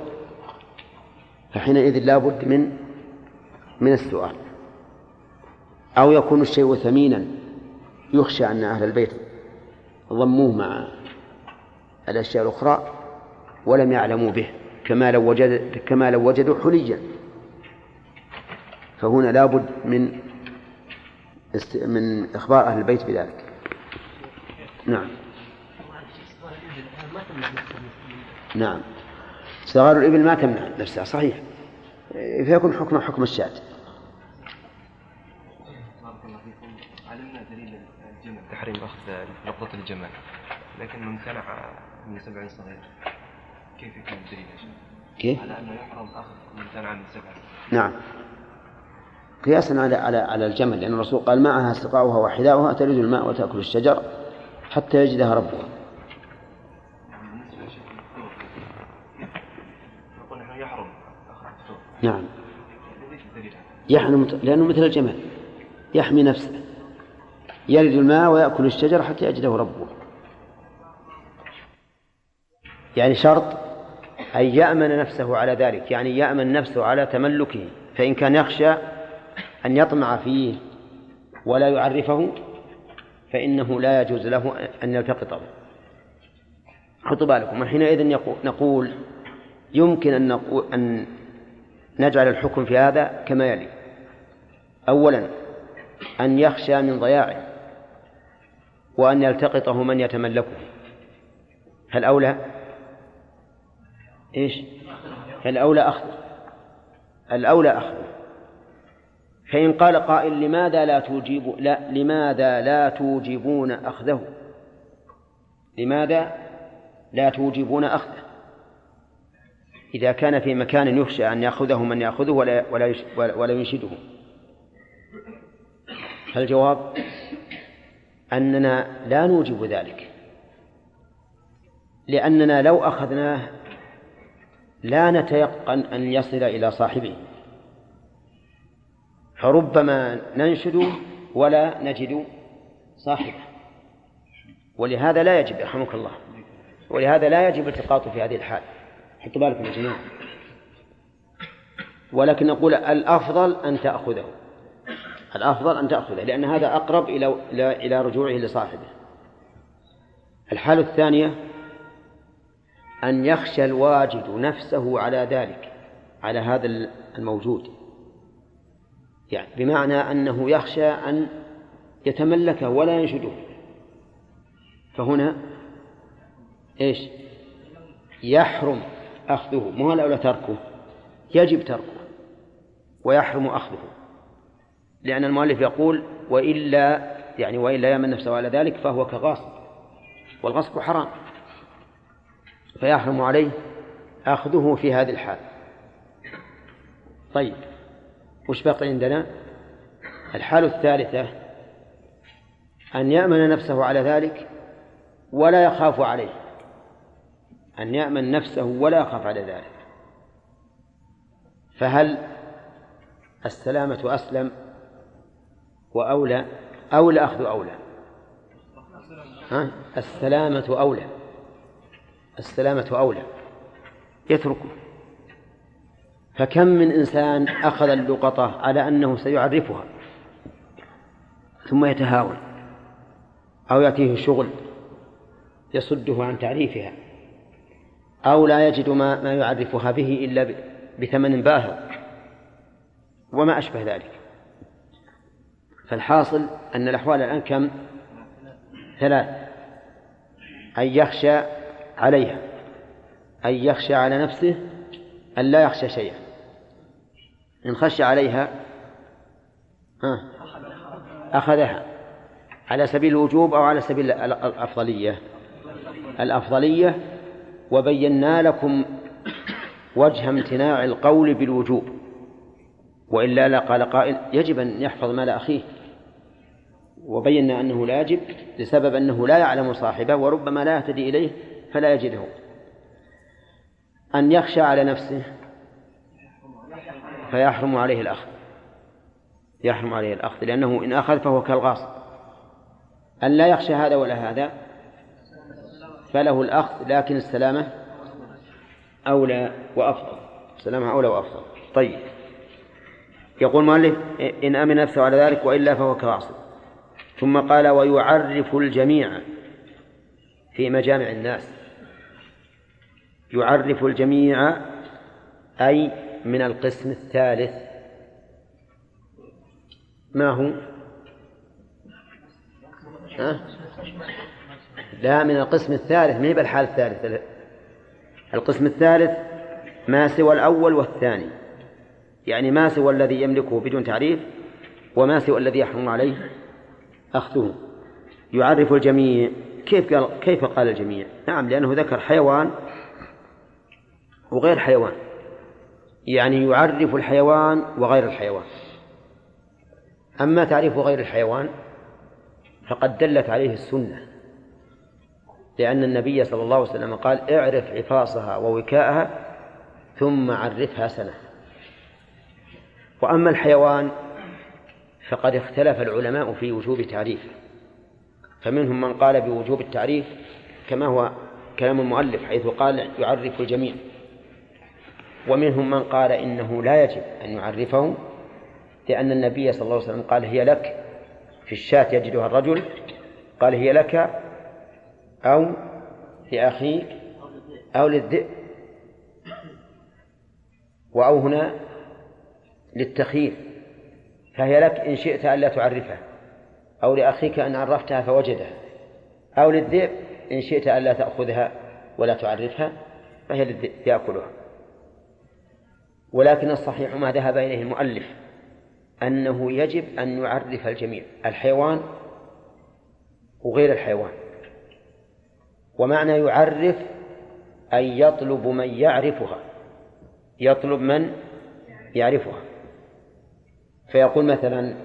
فحينئذ لا بد من من السؤال. أو يكون الشيء ثمينا يخشى أن أهل البيت ضموه مع الأشياء الأخرى ولم يعلموا به كما لو وجد كما لو وجدوا حليا. فهنا لابد من من إخبار أهل البيت بذلك. نعم. نعم. صغار الإبل ما تمنع نفسها صحيح. فيكون حكم حكم الشاة. علمنا دليل الجمل تحريم أخذ لقطة الجمال لكن من امتنع من سبع صغير. كيف يكون الدليل؟ كيف؟ على أنه يحرم أخذ من من سبع نعم. قياسا على على على الجمل لأن الرسول قال معها سقاؤها وحذاؤها ترد الماء وتأكل الشجر حتى يجدها ربها. نعم. يحمي لأنه مثل الجمال يحمي نفسه. يلد الماء ويأكل الشجر حتى يجده ربه. يعني شرط أن يأمن نفسه على ذلك يعني يأمن نفسه على تملكه فإن كان يخشى أن يطمع فيه ولا يعرفه فإنه لا يجوز له أن يلتقطه. حطوا بالكم وحينئذ نقول يمكن أن, نقول أن نجعل الحكم في هذا كما يلي. أولا أن يخشى من ضياعه وأن يلتقطه من يتملكه. هل أولى إيش؟ هل أولى أخذه. الأولى أخذه. فإن قال قائل لماذا لا توجب لا لماذا لا توجبون أخذه؟ لماذا لا توجبون أخذه؟ إذا كان في مكان يخشى أن يأخذه من يأخذه ولا ولا ولا ينشده. فالجواب أننا لا نوجب ذلك؟ لأننا لو أخذناه لا نتيقن أن يصل إلى صاحبه. فربما ننشد ولا نجد صاحبه. ولهذا لا يجب يرحمك الله ولهذا لا يجب التقاط في هذه الحال. حطوا بالكم يا جماعة. ولكن نقول الأفضل أن تأخذه. الأفضل أن تأخذه لأن هذا أقرب إلى إلى رجوعه لصاحبه. الحالة الثانية أن يخشى الواجد نفسه على ذلك على هذا الموجود. يعني بمعنى أنه يخشى أن يتملكه ولا ينشده. فهنا إيش؟ يحرم أخذه. مو الأولى تركه؟ يجب تركه ويحرم أخذه. لأن المؤلف يقول وإلا يعني وإلا يمن نفسه على ذلك فهو كغاصب. والغصب حرام. فيحرم عليه أخذه في هذه الحال. طيب. وش بقي عندنا؟ الحالة الثالثة أن يأمن نفسه على ذلك ولا يخاف عليه. أن يأمن نفسه ولا يخاف على ذلك. فهل السلامة أسلم وأولى؟ أو الأخذ أولى. ها؟ السلامة أولى. السلامة أولى. يتركه. فكم من إنسان أخذ اللقطة على أنه سيعرفها ثم يتهاون أو يأتيه شغل يصده عن تعريفها أو لا يجد ما, ما يعرفها به إلا بثمن باهظ وما أشبه ذلك. فالحاصل أن الأحوال الآن كم؟ ثلاث. أن يخشى عليها أن يخشى على نفسه أن لا يخشى شيئا. إن خشى عليها ها أخذها على سبيل الوجوب أو على سبيل الأفضلية. الأفضلية وبينا لكم وجه امتناع القول بالوجوب. وإلا لقال قائل يجب أن يحفظ مال أخيه. وبينا أنه لا يجب لسبب أنه لا يعلم صاحبه وربما لا يهتدي إليه فلا يجده. أن يخشى على نفسه فيحرم عليه الأخذ. يحرم عليه الأخذ لأنه إن أخذ فهو كالغاصب أن لا يخشى هذا ولا هذا فله الأخذ لكن السلامة أولى وأفضل. السلامة أولى وأفضل. طيب. يقول مؤلف إن أمن نفسه على ذلك وإلا فهو كغاصب ثم قال ويعرف الجميع في مجامع الناس. يعرف الجميع أي من القسم الثالث. ما هو؟ ها؟ لا من القسم الثالث. ما هي بالحال الثالث؟ القسم الثالث ما سوى الأول والثاني. يعني ما سوى الذي يملكه بدون تعريف وما سوى الذي يحرم عليه أخذه يعرف الجميع. كيف قال كيف قال الجميع؟ نعم لأنه ذكر حيوان وغير حيوان. يعني يعرف الحيوان وغير الحيوان. أما تعريف غير الحيوان فقد دلت عليه السنة لأن النبي صلى الله عليه وسلم قال اعرف عفاصها ووكاءها ثم عرفها سنة. وأما الحيوان فقد اختلف العلماء في وجوب تعريفه فمنهم من قال بوجوب التعريف كما هو كلام المؤلف حيث قال يعرف الجميع. ومنهم من قال إنه لا يجب أن يعرفه لأن النبي صلى الله عليه وسلم قال هي لك في الشاة يجدها الرجل قال هي لك أو لأخيك أو للذئب وأو هنا للتخيير فهي لك إن شئت ألا تعرفها أو لأخيك أن عرفتها فوجدها أو للذئب إن شئت ألا تأخذها ولا تعرفها فهي للذئب يأكلها. ولكن الصحيح ما ذهب إليه المؤلف أنه يجب أن يعرف الجميع الحيوان وغير الحيوان. ومعنى يعرف أن يطلب من يعرفها. يطلب من يعرفها. فيقول مثلا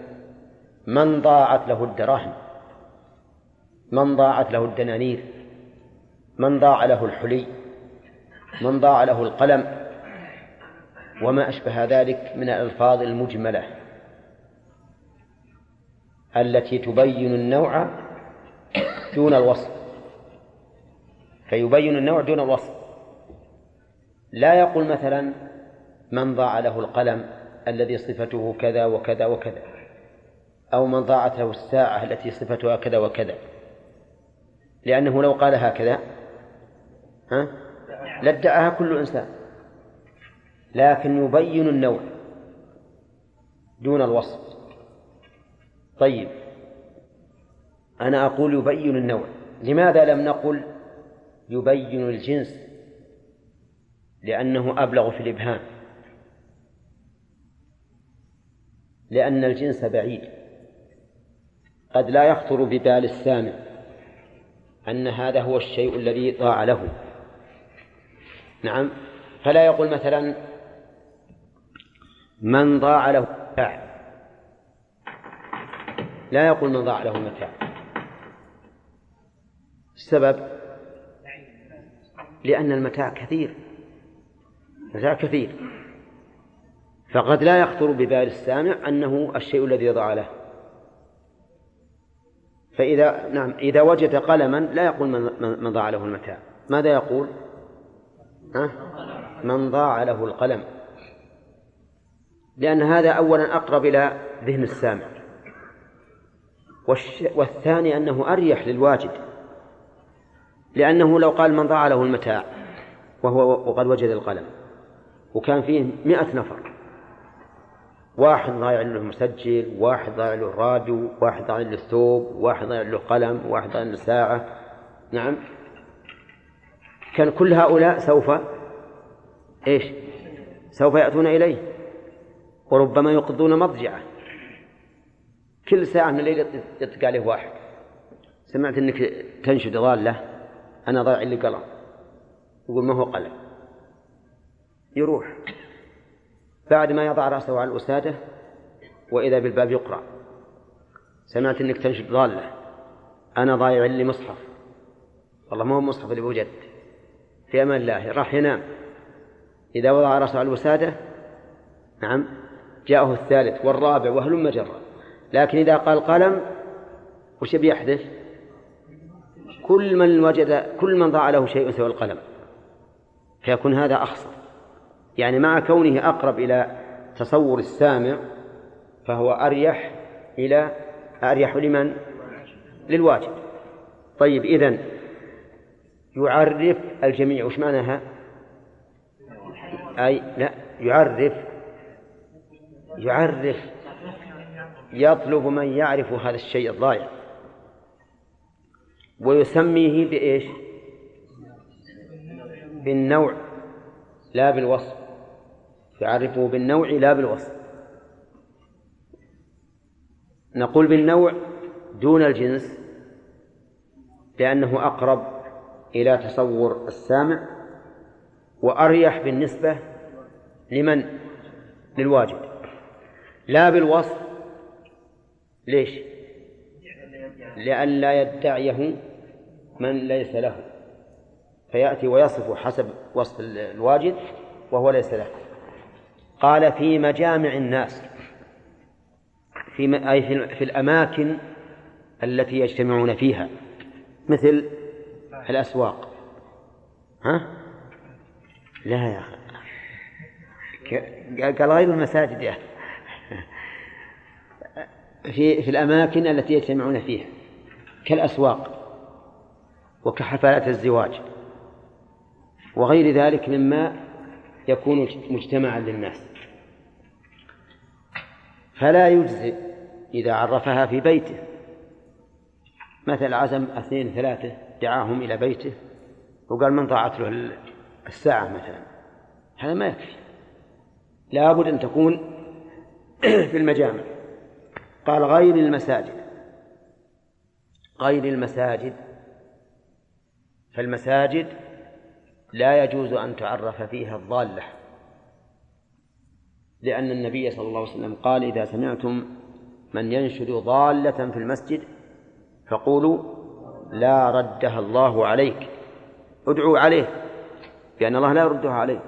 من ضاعت له الدراهم؟ من ضاعت له الدنانير؟ من ضاع له الحلي؟ من ضاع له القلم؟ وما أشبه ذلك من الألفاظ المجملة التي تبين النوع دون الوصف. فيبين النوع دون الوصف. لا يقول مثلا من ضاع له القلم الذي صفته كذا وكذا وكذا أو من ضاعت له الساعة التي صفتها كذا وكذا. لأنه لو قال هكذا ها لادعاها كل إنسان. لكن يبين النوع دون الوصف. طيب أنا أقول يبين النوع. لماذا لم نقل يبين الجنس؟ لأنه أبلغ في الإبهام. لأن الجنس بعيد. قد لا يخطر ببال السامع أن هذا هو الشيء الذي ضاع له. نعم فلا يقول مثلا من ضاع له متاع لا يقول من ضاع له متاع السبب؟ لأن المتاع كثير. متاع كثير. فقد لا يخطر ببال السامع أنه الشيء الذي ضاع له. فإذا نعم إذا وجد قلما لا يقول من ضاع له المتاع. ماذا يقول؟ ها؟ من ضاع له القلم. لأن هذا أولا أقرب إلى ذهن السامع. والثاني أنه أريح للواجد لأنه لو قال من ضاع له المتاع وهو وقد وجد القلم وكان فيه مئة نفر. واحد ضايع له مسجل واحد ضايع له راديو واحد ضايع له ثوب واحد ضايع له قلم واحد ضايع له ساعة نعم. كان كل هؤلاء سوف إيش؟ سوف يأتون إليه. وربما يقضون مضجعة. كل ساعة من الليل يطق عليه واحد. سمعت إنك تنشد ضالة أنا ضايع لي قلم يقول ما هو قلم يروح. بعد ما يضع رأسه على الوسادة وإذا بالباب يقرأ. سمعت أنك تنشد ضالة أنا ضايع لي مصحف. والله ما هو مصحف اللي بوجد. في أمان الله راح ينام. إذا وضع رأسه على الوسادة نعم. جاءه الثالث والرابع وهلم جرا لكن إذا قال قلم وش بيحدث كل من وجد كل من ضاع له شيء سوى القلم. فيكون هذا أخصر. يعني مع كونه أقرب إلى تصور السامع فهو أريح إلى أريح لمن؟ للواجب. طيب إذن يعرف الجميع. وش معناها؟ أي لا يعرف يعرف يطلب من يعرف هذا الشيء الضائع. ويسميه بإيش؟ بالنوع لا بالوصف. يعرفه بالنوع لا بالوصف. نقول بالنوع دون الجنس لأنه أقرب إلى تصور السامع وأريح بالنسبة لمن؟ للواجد لا بالوصف. ليش؟ لئلا يدعيه من ليس له. فيأتي ويصف حسب وصف الواجد وهو ليس له. قال في مجامع الناس في أي في الأماكن التي يجتمعون فيها مثل الأسواق. ها؟ لا يا أخي. قال غير المساجد يا في في الأماكن التي يجتمعون فيها كالأسواق وكحفلات الزواج وغير ذلك مما يكون مجتمعا للناس. فلا يجزئ إذا عرفها في بيته. مثل عزم اثنين ثلاثة دعاهم إلى بيته وقال من ضاعت له الساعة مثلا. هذا ما يكفي. لابد أن تكون في المجامع. قال غير المساجد. غير المساجد. فالمساجد لا يجوز أن تعرف فيها الضالة. لأن النبي صلى الله عليه وسلم قال إذا سمعتم من ينشد ضالة في المسجد فقولوا لا ردها الله عليك. ادعوا عليه لأن الله لا يردها عليه.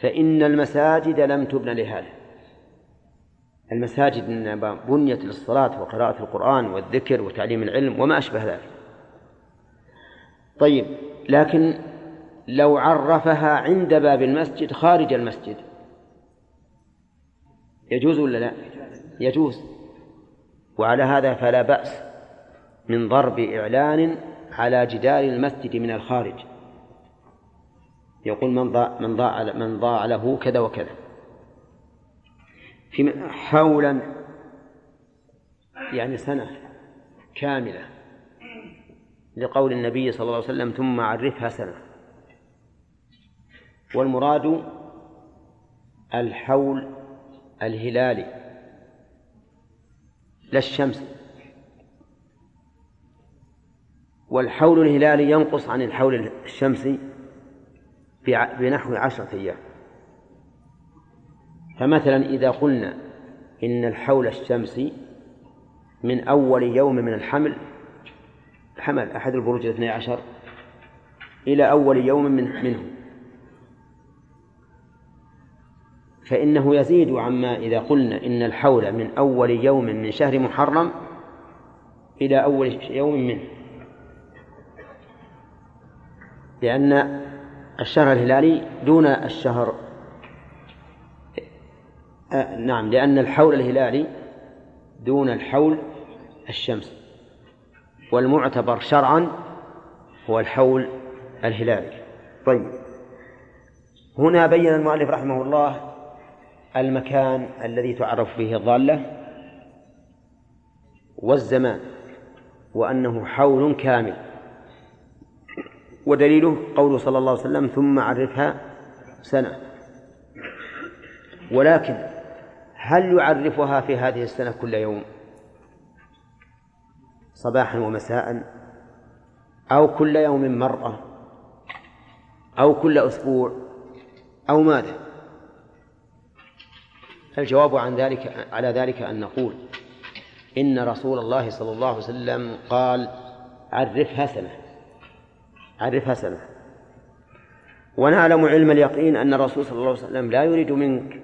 فإن المساجد لم تبن لهذا. المساجد إنما بنيت للصلاة وقراءة القرآن والذكر وتعليم العلم وما أشبه ذلك. طيب لكن لو عرفها عند باب المسجد خارج المسجد يجوز ولا لا؟ يجوز. وعلى هذا فلا بأس من ضرب إعلان على جدار المسجد من الخارج. يقول من ضاع من ضاع من ضاع له كذا وكذا. في حولا يعني سنة كاملة لقول النبي صلى الله عليه وسلم ثم عرفها سنة. والمراد الحول الهلالي لا الشمس. والحول الهلالي ينقص عن الحول الشمسي بنحو عشرة أيام. فمثلا إذا قلنا إن الحول الشمسي من أول يوم من الحمل حمل أحد البروج الاثني عشر إلى أول يوم من منه. فإنه يزيد عما إذا قلنا إن الحول من أول يوم من شهر محرم إلى أول يوم منه. لأن الشهر الهلالي دون الشهر آه نعم لأن الحول الهلالي دون الحول الشمسي والمعتبر شرعا هو الحول الهلالي. طيب هنا بين المؤلف رحمه الله المكان الذي تعرف به الضالة والزمان وأنه حول كامل ودليله قوله صلى الله عليه وسلم ثم عرفها سنة. ولكن هل يعرفها في هذه السنة كل يوم؟ صباحا ومساء أو كل يوم مرة أو كل أسبوع أو ماذا؟ الجواب عن ذلك على ذلك أن نقول إن رسول الله صلى الله عليه وسلم قال عرفها سنة عرفها سنة. ونعلم علم اليقين أن الرسول صلى الله عليه وسلم لا يريد منك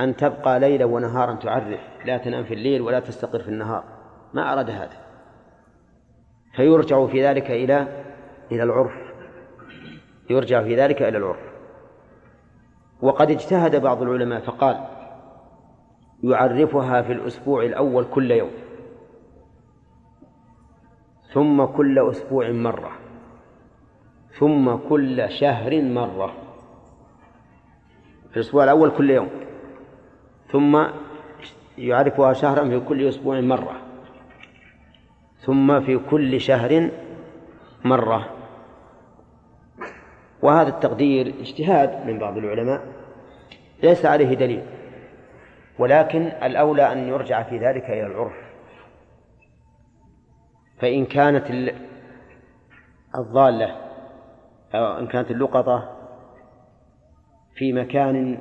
أن تبقى ليلا ونهارا تعرف لا تنام في الليل ولا تستقر في النهار. ما أراد هذا. فيرجع في ذلك إلى إلى العرف. يرجع في ذلك إلى العرف. وقد اجتهد بعض العلماء فقال يعرفها في الأسبوع الأول كل يوم. ثم كل أسبوع مرة. ثم كل شهر مرة. في الأسبوع الأول كل يوم. ثم يعرفها شهرا في كل أسبوع مرة. ثم في كل شهر مرة. وهذا التقدير اجتهاد من بعض العلماء. ليس عليه دليل. ولكن الأولى أن يرجع في ذلك إلى العرف. فإن كانت الضالة أو إن كانت اللقطة في مكان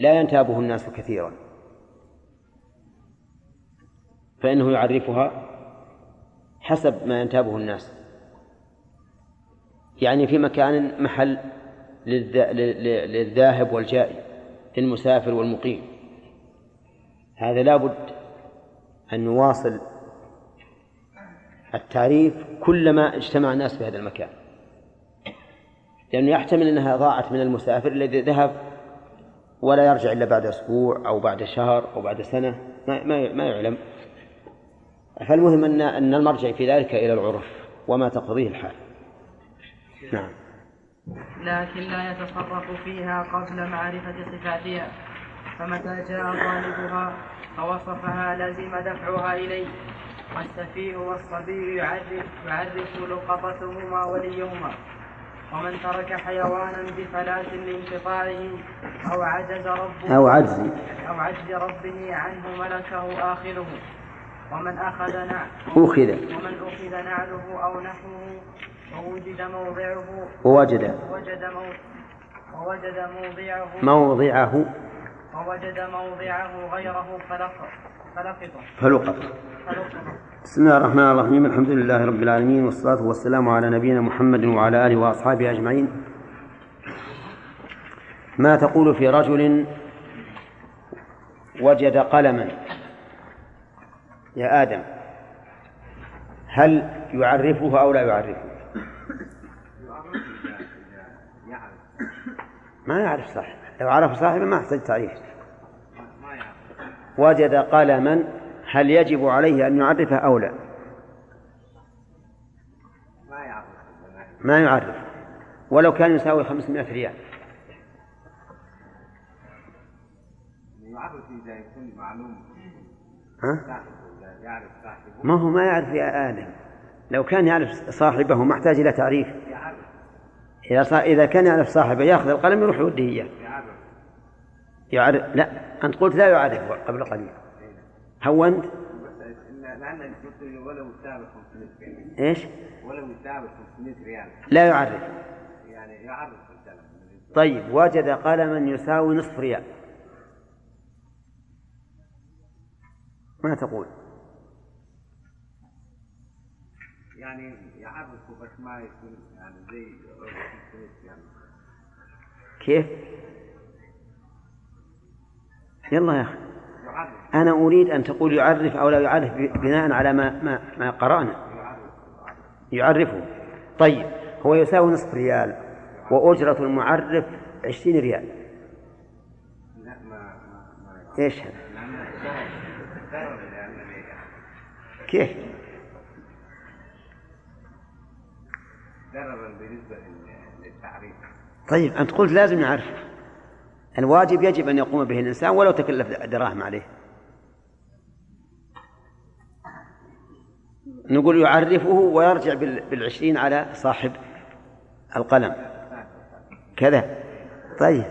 لا ينتابه الناس كثيرا. فإنه يعرفها حسب ما ينتابه الناس. يعني في مكان محل للذاهب والجائي للمسافر والمقيم. هذا لابد أن نواصل التعريف كلما اجتمع الناس في هذا المكان. لأنه يحتمل أنها ضاعت من المسافر الذي ذهب ولا يرجع إلا بعد أسبوع أو بعد شهر أو بعد سنة. ما, ما, ما يعلم. فالمهم أن أن المرجع في ذلك إلى العرف وما تقتضيه الحال. نعم. لكن لا يتصرف فيها قبل معرفة صفاتها فمتى جاء طالبها فوصفها لزم دفعها إليه. والسفيه والصبي يعرف يعرف لقطتهما وليهما. ومن ترك حيوانا بفلاة لانقطاعه أو عجز ربه أو عجز. أو عجز ربه عنه ملكه آخره. ومن أخذ نعله أخذ. ومن أخذ نعله أو نحوه ووجد موضعه ووجد. وجد ووجد موضعه موضعه. ووجد موضعه غيره فلقط فلقطه. فلقط. فلقطه. بسم الله الرحمن الرحيم الحمد لله رب العالمين والصلاة والسلام على نبينا محمد وعلى آله وأصحابه أجمعين ما تقول في رجل وجد قلما يا آدم هل يعرفه أو لا يعرفه ما يعرف صاحبه لو عرف صاحبه ما يحتاج تعريف وجد قلما هل يجب عليه أن يعرفه أو لا؟ ما يعرف. ولو كان يساوي 500 ريال. ها؟ ما هو ما يعرف يا آدم. لو كان يعرف صاحبه ما احتاج إلى تعريف. إذا إذا كان يعرف صاحبه يأخذ القلم يروح يوديه إياه. يعرف. لا أنت قلت لا يعرف قبل قليل. هونت لأن ولو يساوي 500 إيش؟ ولو يساوي 500 ريال لا يعرف يعني يعرف طيب وجد قلما يساوي نصف ريال ما تقول؟ يعني يعرفه بس ما يكون يعني زي يعني. كيف؟ يلا يا أخي أنا أريد أن تقول يعرف أو لا يعرف بناء على ما ما, ما قرأنا. يعرفه. طيب هو يساوي نصف ريال وأجرة المعرف عشرين ريال. إيش هذا؟ كيف؟ ضررا بالنسبة للتعريف. طيب أنت قلت لازم نعرف الواجب يجب أن يقوم به الإنسان ولو تكلف دراهم عليه. نقول يعرفه ويرجع بالعشرين على صاحب القلم. كذا. طيب.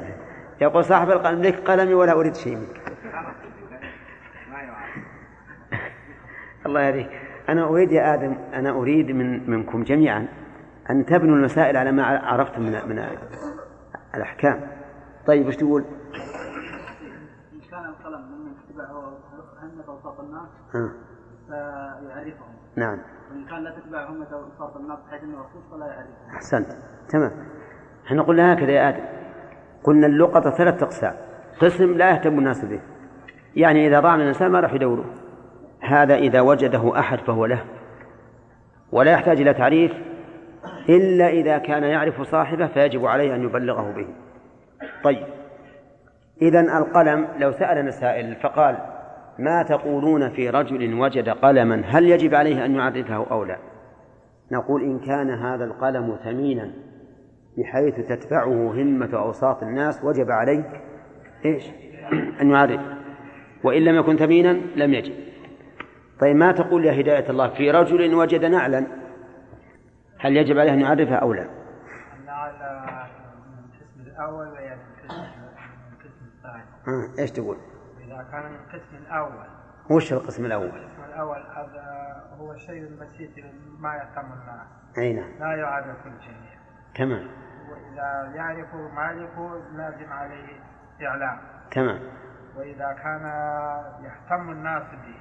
يقول صاحب القلم لك قلمي ولا أريد شيء منك. الله يهديك. أنا أريد يا آدم أنا أريد من منكم جميعا أن تبنوا المسائل على ما عرفتم من من الأحكام. طيب وش تقول؟ إن كان القلم ممن تتبعه همة أوساط الناس فيعرفهم. نعم. وإن كان لا تتبع همة أوساط الناس بحيث أنه رخيص فلا يعرفهم. أحسنت. تمام. إحنا قلنا هكذا يا آدم. قلنا اللقطة ثلاث أقسام. قسم لا يهتم الناس به. يعني إذا ضاع من الإنسان ما راح يدوره. هذا إذا وجده أحد فهو له. ولا يحتاج إلى تعريف. إلا إذا كان يعرف صاحبه فيجب عليه أن يبلغه به. طيب. إذا القلم لو سألنا سائل فقال ما تقولون في رجل وجد قلما هل يجب عليه أن يعرفه أو لا؟ نقول إن كان هذا القلم ثمينا بحيث تدفعه همة أوساط الناس وجب عليه إيش؟ أن يعرف وإن لم يكن ثمينا لم يجب. طيب ما تقول يا هداية الله في رجل وجد نعلا هل يجب عليه أن يعرفها أو لا؟ النعل الأول القسم الثاني. إيش تقول؟ إذا كان القسم الأول. وش القسم الأول؟ القسم الأول هذا هو الشيء البسيط ما يهتم الناس. أي نعم. لا يعرف الجميع. تمام. وإذا يعرف مالكه لازم عليه إعلام. تمام. وإذا كان يهتم الناس به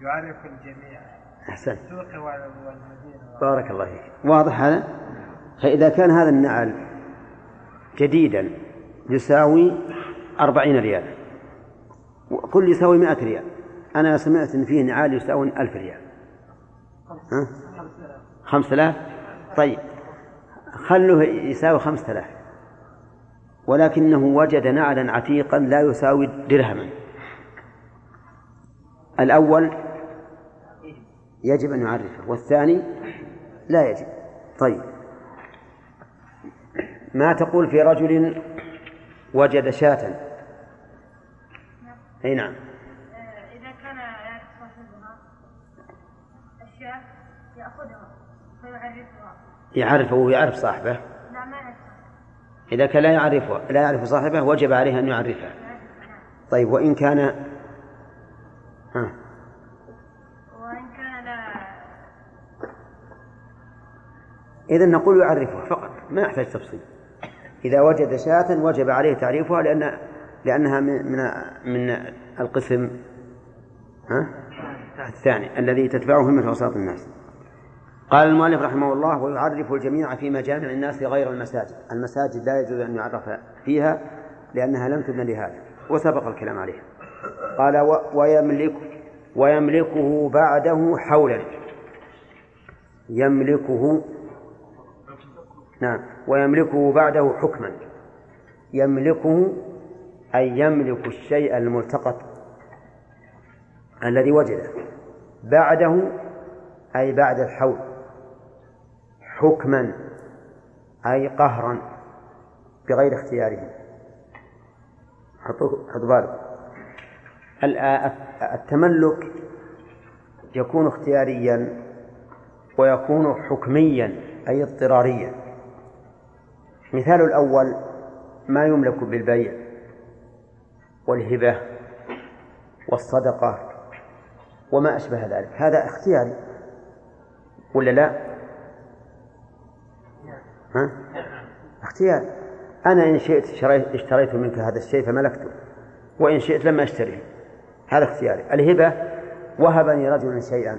يعرف الجميع أحسنت بارك الله فيك واضح هذا فإذا كان هذا النعل جديدا يساوي أربعين ريال. وكل يساوي مائة ريال. أنا سمعت أن فيه نعال يساوي ألف ريال. ها؟ خمسة آلاف؟ طيب. خلوه يساوي خمسة آلاف. ولكنه وجد نعلا عتيقا لا يساوي درهما. الأول يجب أن يعرفه والثاني لا يجب. طيب. ما تقول في رجل وجد شاة؟ أي نعم. إذا كان يعرف صاحبها الشاة يأخذها فيعرفها. يعرفه ويعرف صاحبه. لا ما يعرف. إذا كان لا يعرف لا يعرف صاحبه وجب عليه أن يعرفه. طيب وإن كان ها. إذا نقول يعرفها فقط ما يحتاج تفصيل. إذا وجد شاة وجب عليه تعريفها لأن لأنها من من القسم ها؟ الثاني الذي تتبعه همة أوساط الناس. قال المؤلف رحمه الله ويعرف الجميع في مجامع الناس غير المساجد. المساجد لا يجوز أن يعرف فيها لأنها لم تبنى لهذا وسبق الكلام عليها. قال ويملك ويملكه بعده حولا. يملكه نعم ويملكه بعده حكما. يملكه أي يملك الشيء الملتقط الذي وجده. بعده أي بعد الحول. حكما أي قهرا بغير اختياره. حطوا حطوا بالك. ال- التملك يكون اختياريا ويكون حكميا أي اضطراريا. مثال الأول ما يملك بالبيع. والهبة والصدقة وما أشبه ذلك. هذا اختياري. ولا لا؟ ها؟ اختياري. أنا إن شئت اشتريت منك هذا الشيء فملكته وإن شئت لم أشتريه. هذا اختياري. الهبة وهبني رجل شيئا.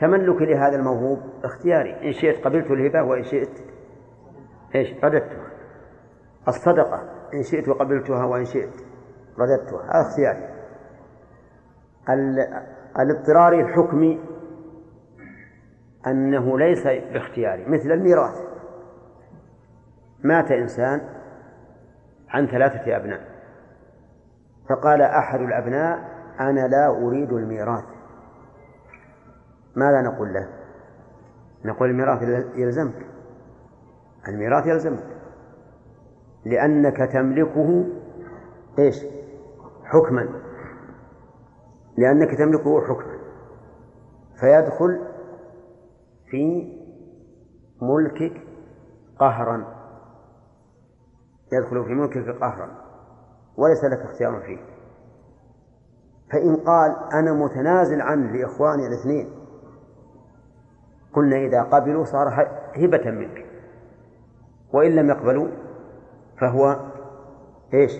تملك لهذا الموهوب؟ اختياري. إن شئت قبلت الهبة وإن شئت إيش؟ رددتها الصدقة. إن شئت قبلتها وإن شئت رددتها. هذا اختياري ال- الاضطراري الحكمي أنه ليس باختياري مثل الميراث. مات إنسان عن ثلاثة أبناء فقال أحد الأبناء أنا لا أريد الميراث. ماذا نقول له؟ نقول الميراث يلزمك. الميراث يلزمك. لأنك تملكه إيش؟ حكما. لأنك تملكه حكما. فيدخل في ملكك قهرا. يدخل في ملكك قهرا. وليس لك اختيار فيه. فإن قال أنا متنازل عنه لإخواني الاثنين قلنا إذا قبلوا صار هبة منك. وإن لم يقبلوا فهو إيش؟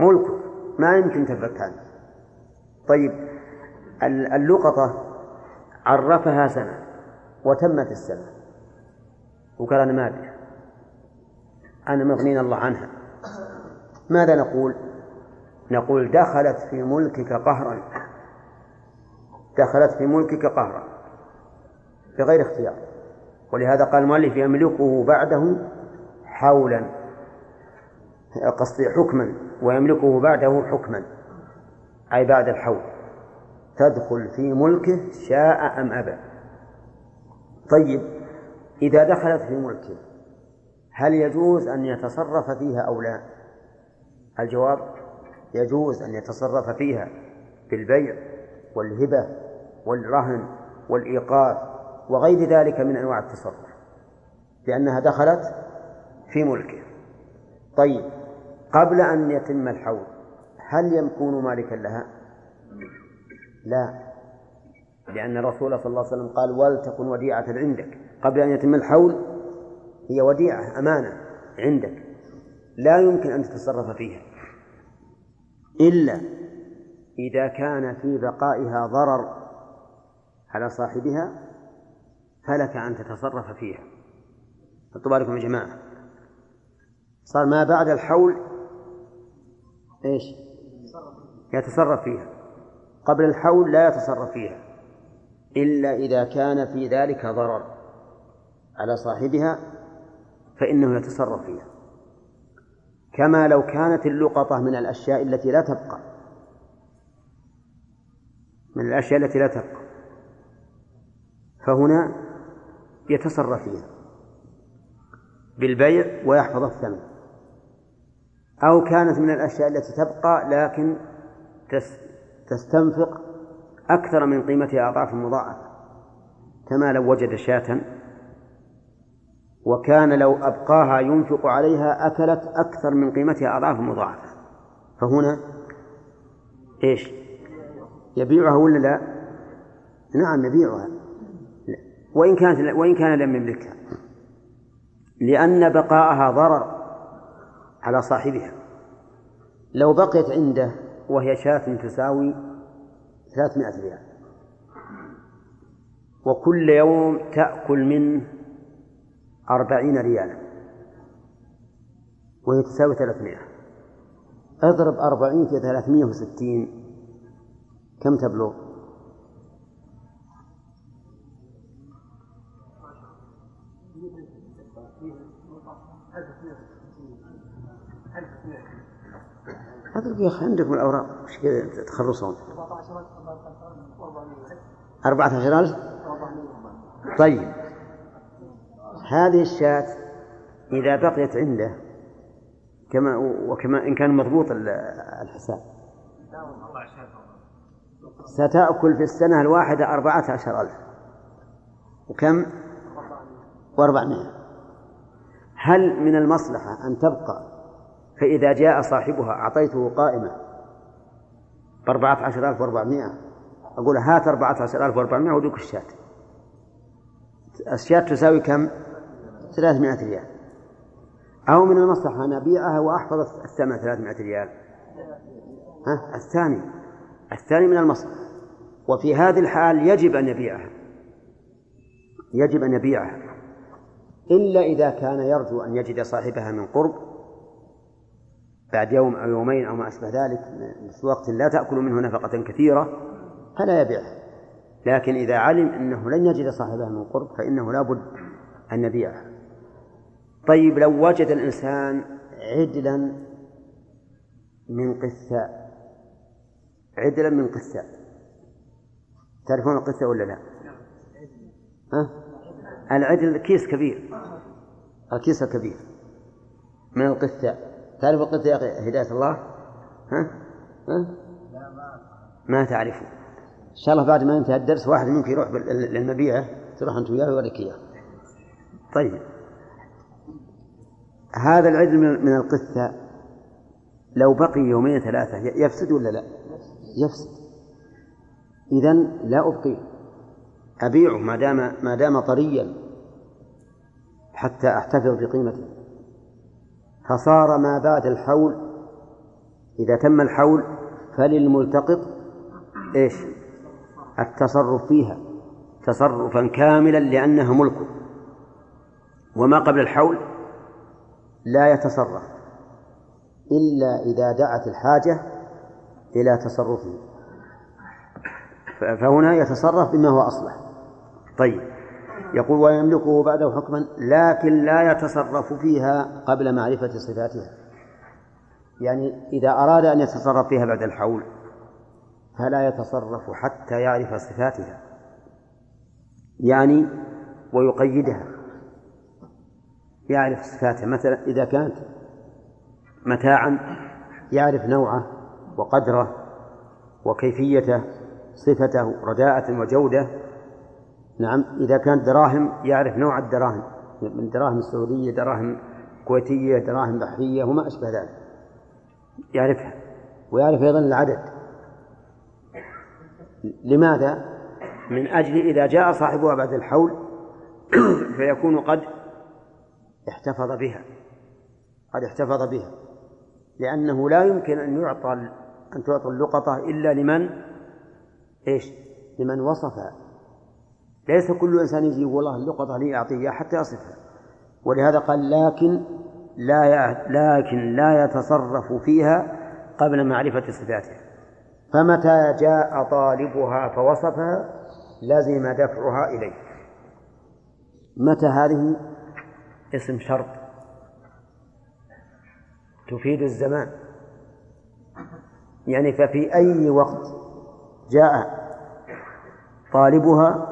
ملكك ما يمكن تفك عنه. طيب اللقطة عرفها سنة وتمت السنة. وقال أنا ما أدري. أنا مغنين الله عنها. ماذا نقول؟ نقول دخلت في ملكك قهرا. دخلت في ملكك قهرا. بغير اختيار. ولهذا قال المؤلف يملكه بعده حولا. قصدي حكما ويملكه بعده حكما أي بعد الحول. تدخل في ملكه شاء أم أبى. طيب إذا دخلت في ملكه هل يجوز أن يتصرف فيها أو لا؟ الجواب يجوز أن يتصرف فيها بالبيع والهبة والرهن والإيقاف وغير ذلك من أنواع التصرف لأنها دخلت في ملكه. طيب قبل أن يتم الحول هل يكون مالكا لها؟ لا لأن الرسول صلى الله عليه وسلم قال ولتكن وديعة عندك. قبل أن يتم الحول هي وديعة أمانة عندك. لا يمكن أن تتصرف فيها. إلا إذا كان في بقائها ضرر على صاحبها فلك أن تتصرف فيها. بالكم يا جماعة. صار ما بعد الحول إيش؟ يتصرف فيها. قبل الحول لا يتصرف فيها. إلا إذا كان في ذلك ضرر على صاحبها فإنه يتصرف فيها. كما لو كانت اللقطة من الأشياء التي لا تبقى. من الأشياء التي لا تبقى. فهنا يتصرف فيها. بالبيع ويحفظ الثمن. أو كانت من الأشياء التي تبقى لكن تستنفق أكثر من قيمتها أضعاف مضاعفة كما لو وجد شاة وكان لو أبقاها ينفق عليها أكلت أكثر من قيمتها أضعاف مضاعفة. فهنا إيش؟ يبيعها ولا لا؟ نعم يبيعها. وإن كانت وإن كان لم يملكها. لأن بقاءها ضرر. على صاحبها. لو بقيت عنده وهي شاة تساوي ثلاثمائة ريال. وكل يوم تأكل منه أربعين ريالا. وهي تساوي ثلاثمائة. اضرب أربعين في ثلاثمية وستين. كم تبلغ؟ أخي عندكم الأوراق. وش كذا تخلصون؟ أربعة عشر ألف؟ طيب. هذه الشاة إذا بقيت عنده كما وكما إن كان مضبوط الحساب. ستأكل في السنة الواحدة أربعة عشر ألف. وكم؟ وأربعمائة. هل من المصلحة أن تبقى فإذا جاء صاحبها أعطيته قائمة. بأربعة عشر ألف وأربعمائة. أقول هات أربعة عشر ألف وأربعمائة ودوك الشاة. الشاة تساوي كم؟ ثلاثمائة ريال. أو من المصلحة أن أبيعها وأحفظ الثمن ثلاثمائة ريال. ها؟ الثاني. الثاني من المصلحة. وفي هذه الحال يجب أن يبيعها. يجب أن يبيعها. إلا إذا كان يرجو أن يجد صاحبها من قرب بعد يوم أو يومين أو ما أشبه ذلك في وقت لا تأكل منه نفقة كثيرة فلا يبيعها لكن إذا علم أنه لن يجد صاحبها من قرب فإنه لا بد أن يبيعها طيب لو وجد الإنسان عدلا من قثاء عدلا من قثاء تعرفون القثاء ولا لا؟ ها؟ العدل كيس كبير الكيس الكبير من القثاء تعرف أخي هداية الله؟ ها؟ ها؟ ما تعرفه إن شاء الله بعد ما ينتهي الدرس واحد منكم يروح للمبيعة تروح أنت وياه ويوريك إياه طيب هذا العدل من القثة لو بقي يومين ثلاثة يفسد ولا لا؟ يفسد إذا لا أبقيه أبيعه ما دام ما دام طريا حتى أحتفظ بقيمته فصار ما بعد الحول إذا تم الحول فللملتقط إيش؟ التصرف فيها تصرفا كاملا لأنها ملكه وما قبل الحول لا يتصرف إلا إذا دعت الحاجة إلى تصرفه. فهنا يتصرف بما هو أصلح طيب. يقول ويملكه بعده حكما لكن لا يتصرف فيها قبل معرفة صفاتها. يعني إذا أراد أن يتصرف فيها بعد الحول فلا يتصرف حتى يعرف صفاتها. يعني ويقيدها. يعرف صفاتها. مثلا إذا كانت متاعا يعرف نوعه وقدره وكيفيته صفته رداءة وجودة نعم إذا كانت دراهم يعرف نوع الدراهم من دراهم السعودية دراهم كويتية دراهم بحرية وما أشبه ذلك يعرفها ويعرف أيضا العدد لماذا؟ من أجل إذا جاء صاحبها بعد الحول فيكون قد احتفظ بها قد احتفظ بها لأنه لا يمكن أن يعطى أن تعطى اللقطة إلا لمن إيش؟ لمن وصفها ليس كل إنسان يجي والله اللقطة لي أعطيها حتى يصفها. ولهذا قال لكن لا لكن لا يتصرف فيها قبل معرفة صفاتها. فمتى جاء طالبها فوصفها لزم دفعها إليه. متى هذه؟ اسم شرط. تفيد الزمان. يعني ففي أي وقت جاء طالبها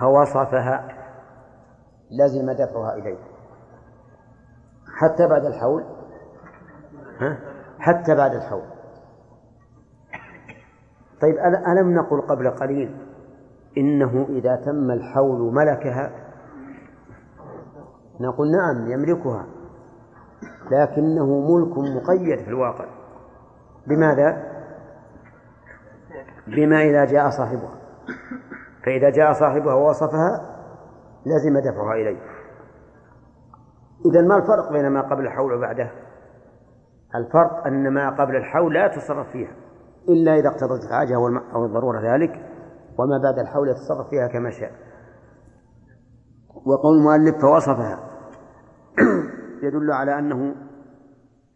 فوصفها. لزم دفعها إليه. حتى بعد الحول. ها؟ حتى بعد الحول. طيب ألم نقل قبل قليل إنه إذا تم الحول ملكها؟ نقول نعم يملكها. لكنه ملك مقيد في الواقع. بماذا؟ بما إذا جاء صاحبها. فإذا جاء صاحبها ووصفها لزم دفعها إليه. إذا ما الفرق بين ما قبل الحول وبعده؟ الفرق أن ما قبل الحول لا يتصرف فيها إلا إذا اقتضت الحاجة أو الضرورة ذلك وما بعد الحول يتصرف فيها كما شاء. وقول المؤلف فوصفها. يدل على أنه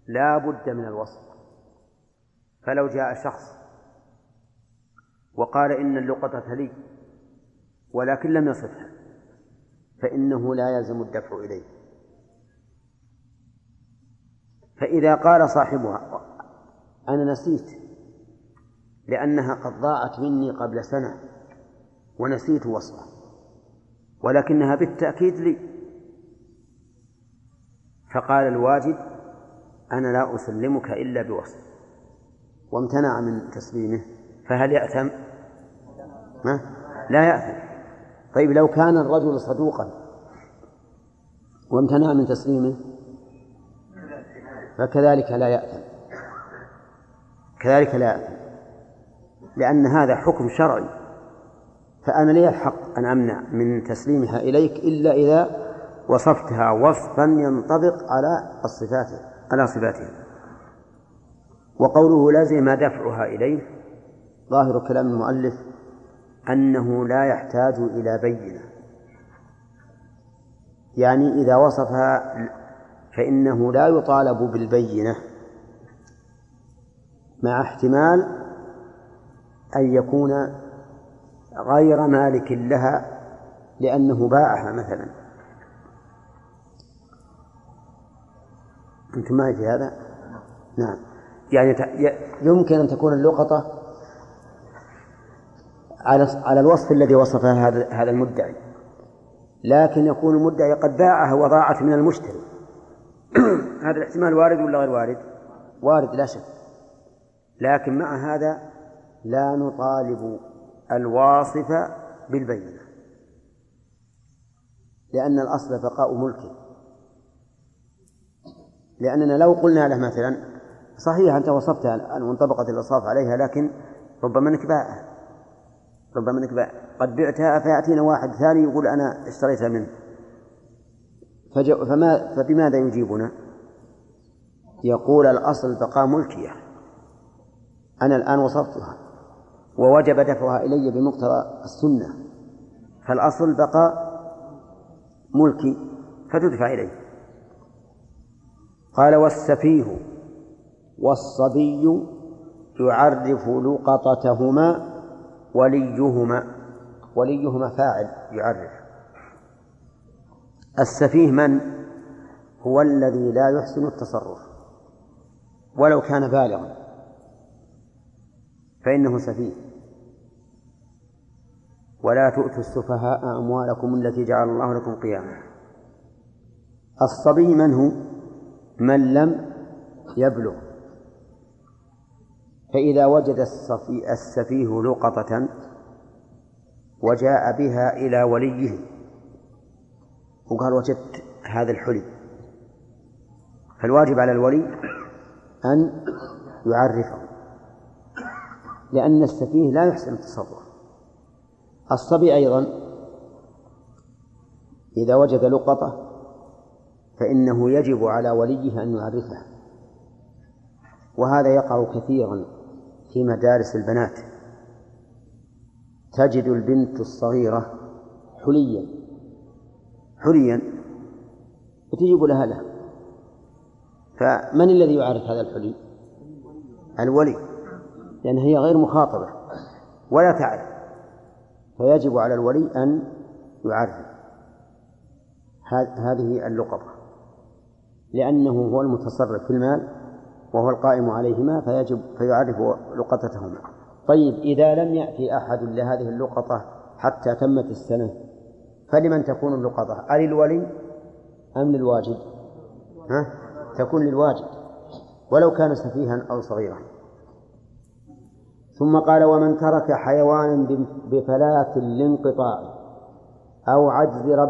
لا بد من الوصف. فلو جاء شخص وقال إن اللقطة لي ولكن لم يصفها. فإنه لا يلزم الدفع إليه. فإذا قال صاحبها أنا نسيت لأنها قد ضاعت مني قبل سنة ونسيت وصفها ولكنها بالتأكيد لي. فقال الواجد أنا لا أسلمك إلا بوصف. وامتنع من تسليمه فهل يأثم؟ ما؟ لا يأثم. طيب لو كان الرجل صدوقا وامتنع من تسليمه فكذلك لا يأثم. كذلك لا يأثم. لأن هذا حكم شرعي. فأنا لي الحق أن أمنع من تسليمها إليك إلا إذا وصفتها وصفا ينطبق على الصفات على صفاتها وقوله لازم دفعها إليه ظاهر كلام المؤلف أنه لا يحتاج إلى بينة. يعني إذا وصفها فإنه لا يطالب بالبينة مع احتمال أن يكون غير مالك لها لأنه باعها مثلا. أنتم معي في هذا؟ نعم. يعني يمكن أن تكون اللقطة على على الوصف الذي وصفها هذا هذا المدعي. لكن يكون المدعي قد باعها وضاعت من المشتري. هذا الاحتمال وارد ولا غير وارد؟ وارد لا شك. لكن مع هذا لا نطالب الواصف بالبينة. لأن الأصل بقاء ملكه. لأننا لو قلنا له مثلا صحيح أنت وصفتها أن انطبقت الأوصاف عليها لكن ربما أنك باعها. ربما أنك قد بعتها فيأتينا واحد ثاني يقول أنا اشتريتها منه. فما فبماذا يجيبنا؟ يقول الأصل بقاء ملكية. أنا الآن وصفتها. ووجب دفعها إلي بمقتضى السنة. فالأصل بقاء ملكي فتدفع إليه. قال والسفيه والصبي يعرف لقطتهما وليهما وليهما فاعل يعرف. السفيه من؟ هو الذي لا يحسن التصرف ولو كان بالغا. فإنه سفيه. ولا تؤتوا السفهاء أموالكم التي جعل الله لكم قياما. الصبي من هو؟ من لم يبلغ. فإذا وجد السفيه لقطة وجاء بها إلى وليه. وقال وجدت هذا الحلي. فالواجب على الولي أن يعرفه لأن السفيه لا يحسن التصرف. الصبي أيضا إذا وجد لقطة فإنه يجب على وليه أن يعرفها. وهذا يقع كثيرا في مدارس البنات. تجد البنت الصغيرة حليا. حليا. وتجيب لها له فمن الذي يعرف هذا الحلي؟ الولي. لأن هي غير مخاطبة. ولا تعرف. فيجب على الولي أن يعرف. هذه اللقطة. لأنه هو المتصرف في المال. وهو القائم عليهما فيجب فيعرف لقطتهما. طيب إذا لم يأتي أحد لهذه اللقطة حتى تمت السنة فلمن تكون اللقطة؟ أللولي أم للواجد ها؟ تكون للواجد ولو كان سفيها أو صغيرا. ثم قال ومن ترك حيوانا بفلاة الانقطاع أو عجز رب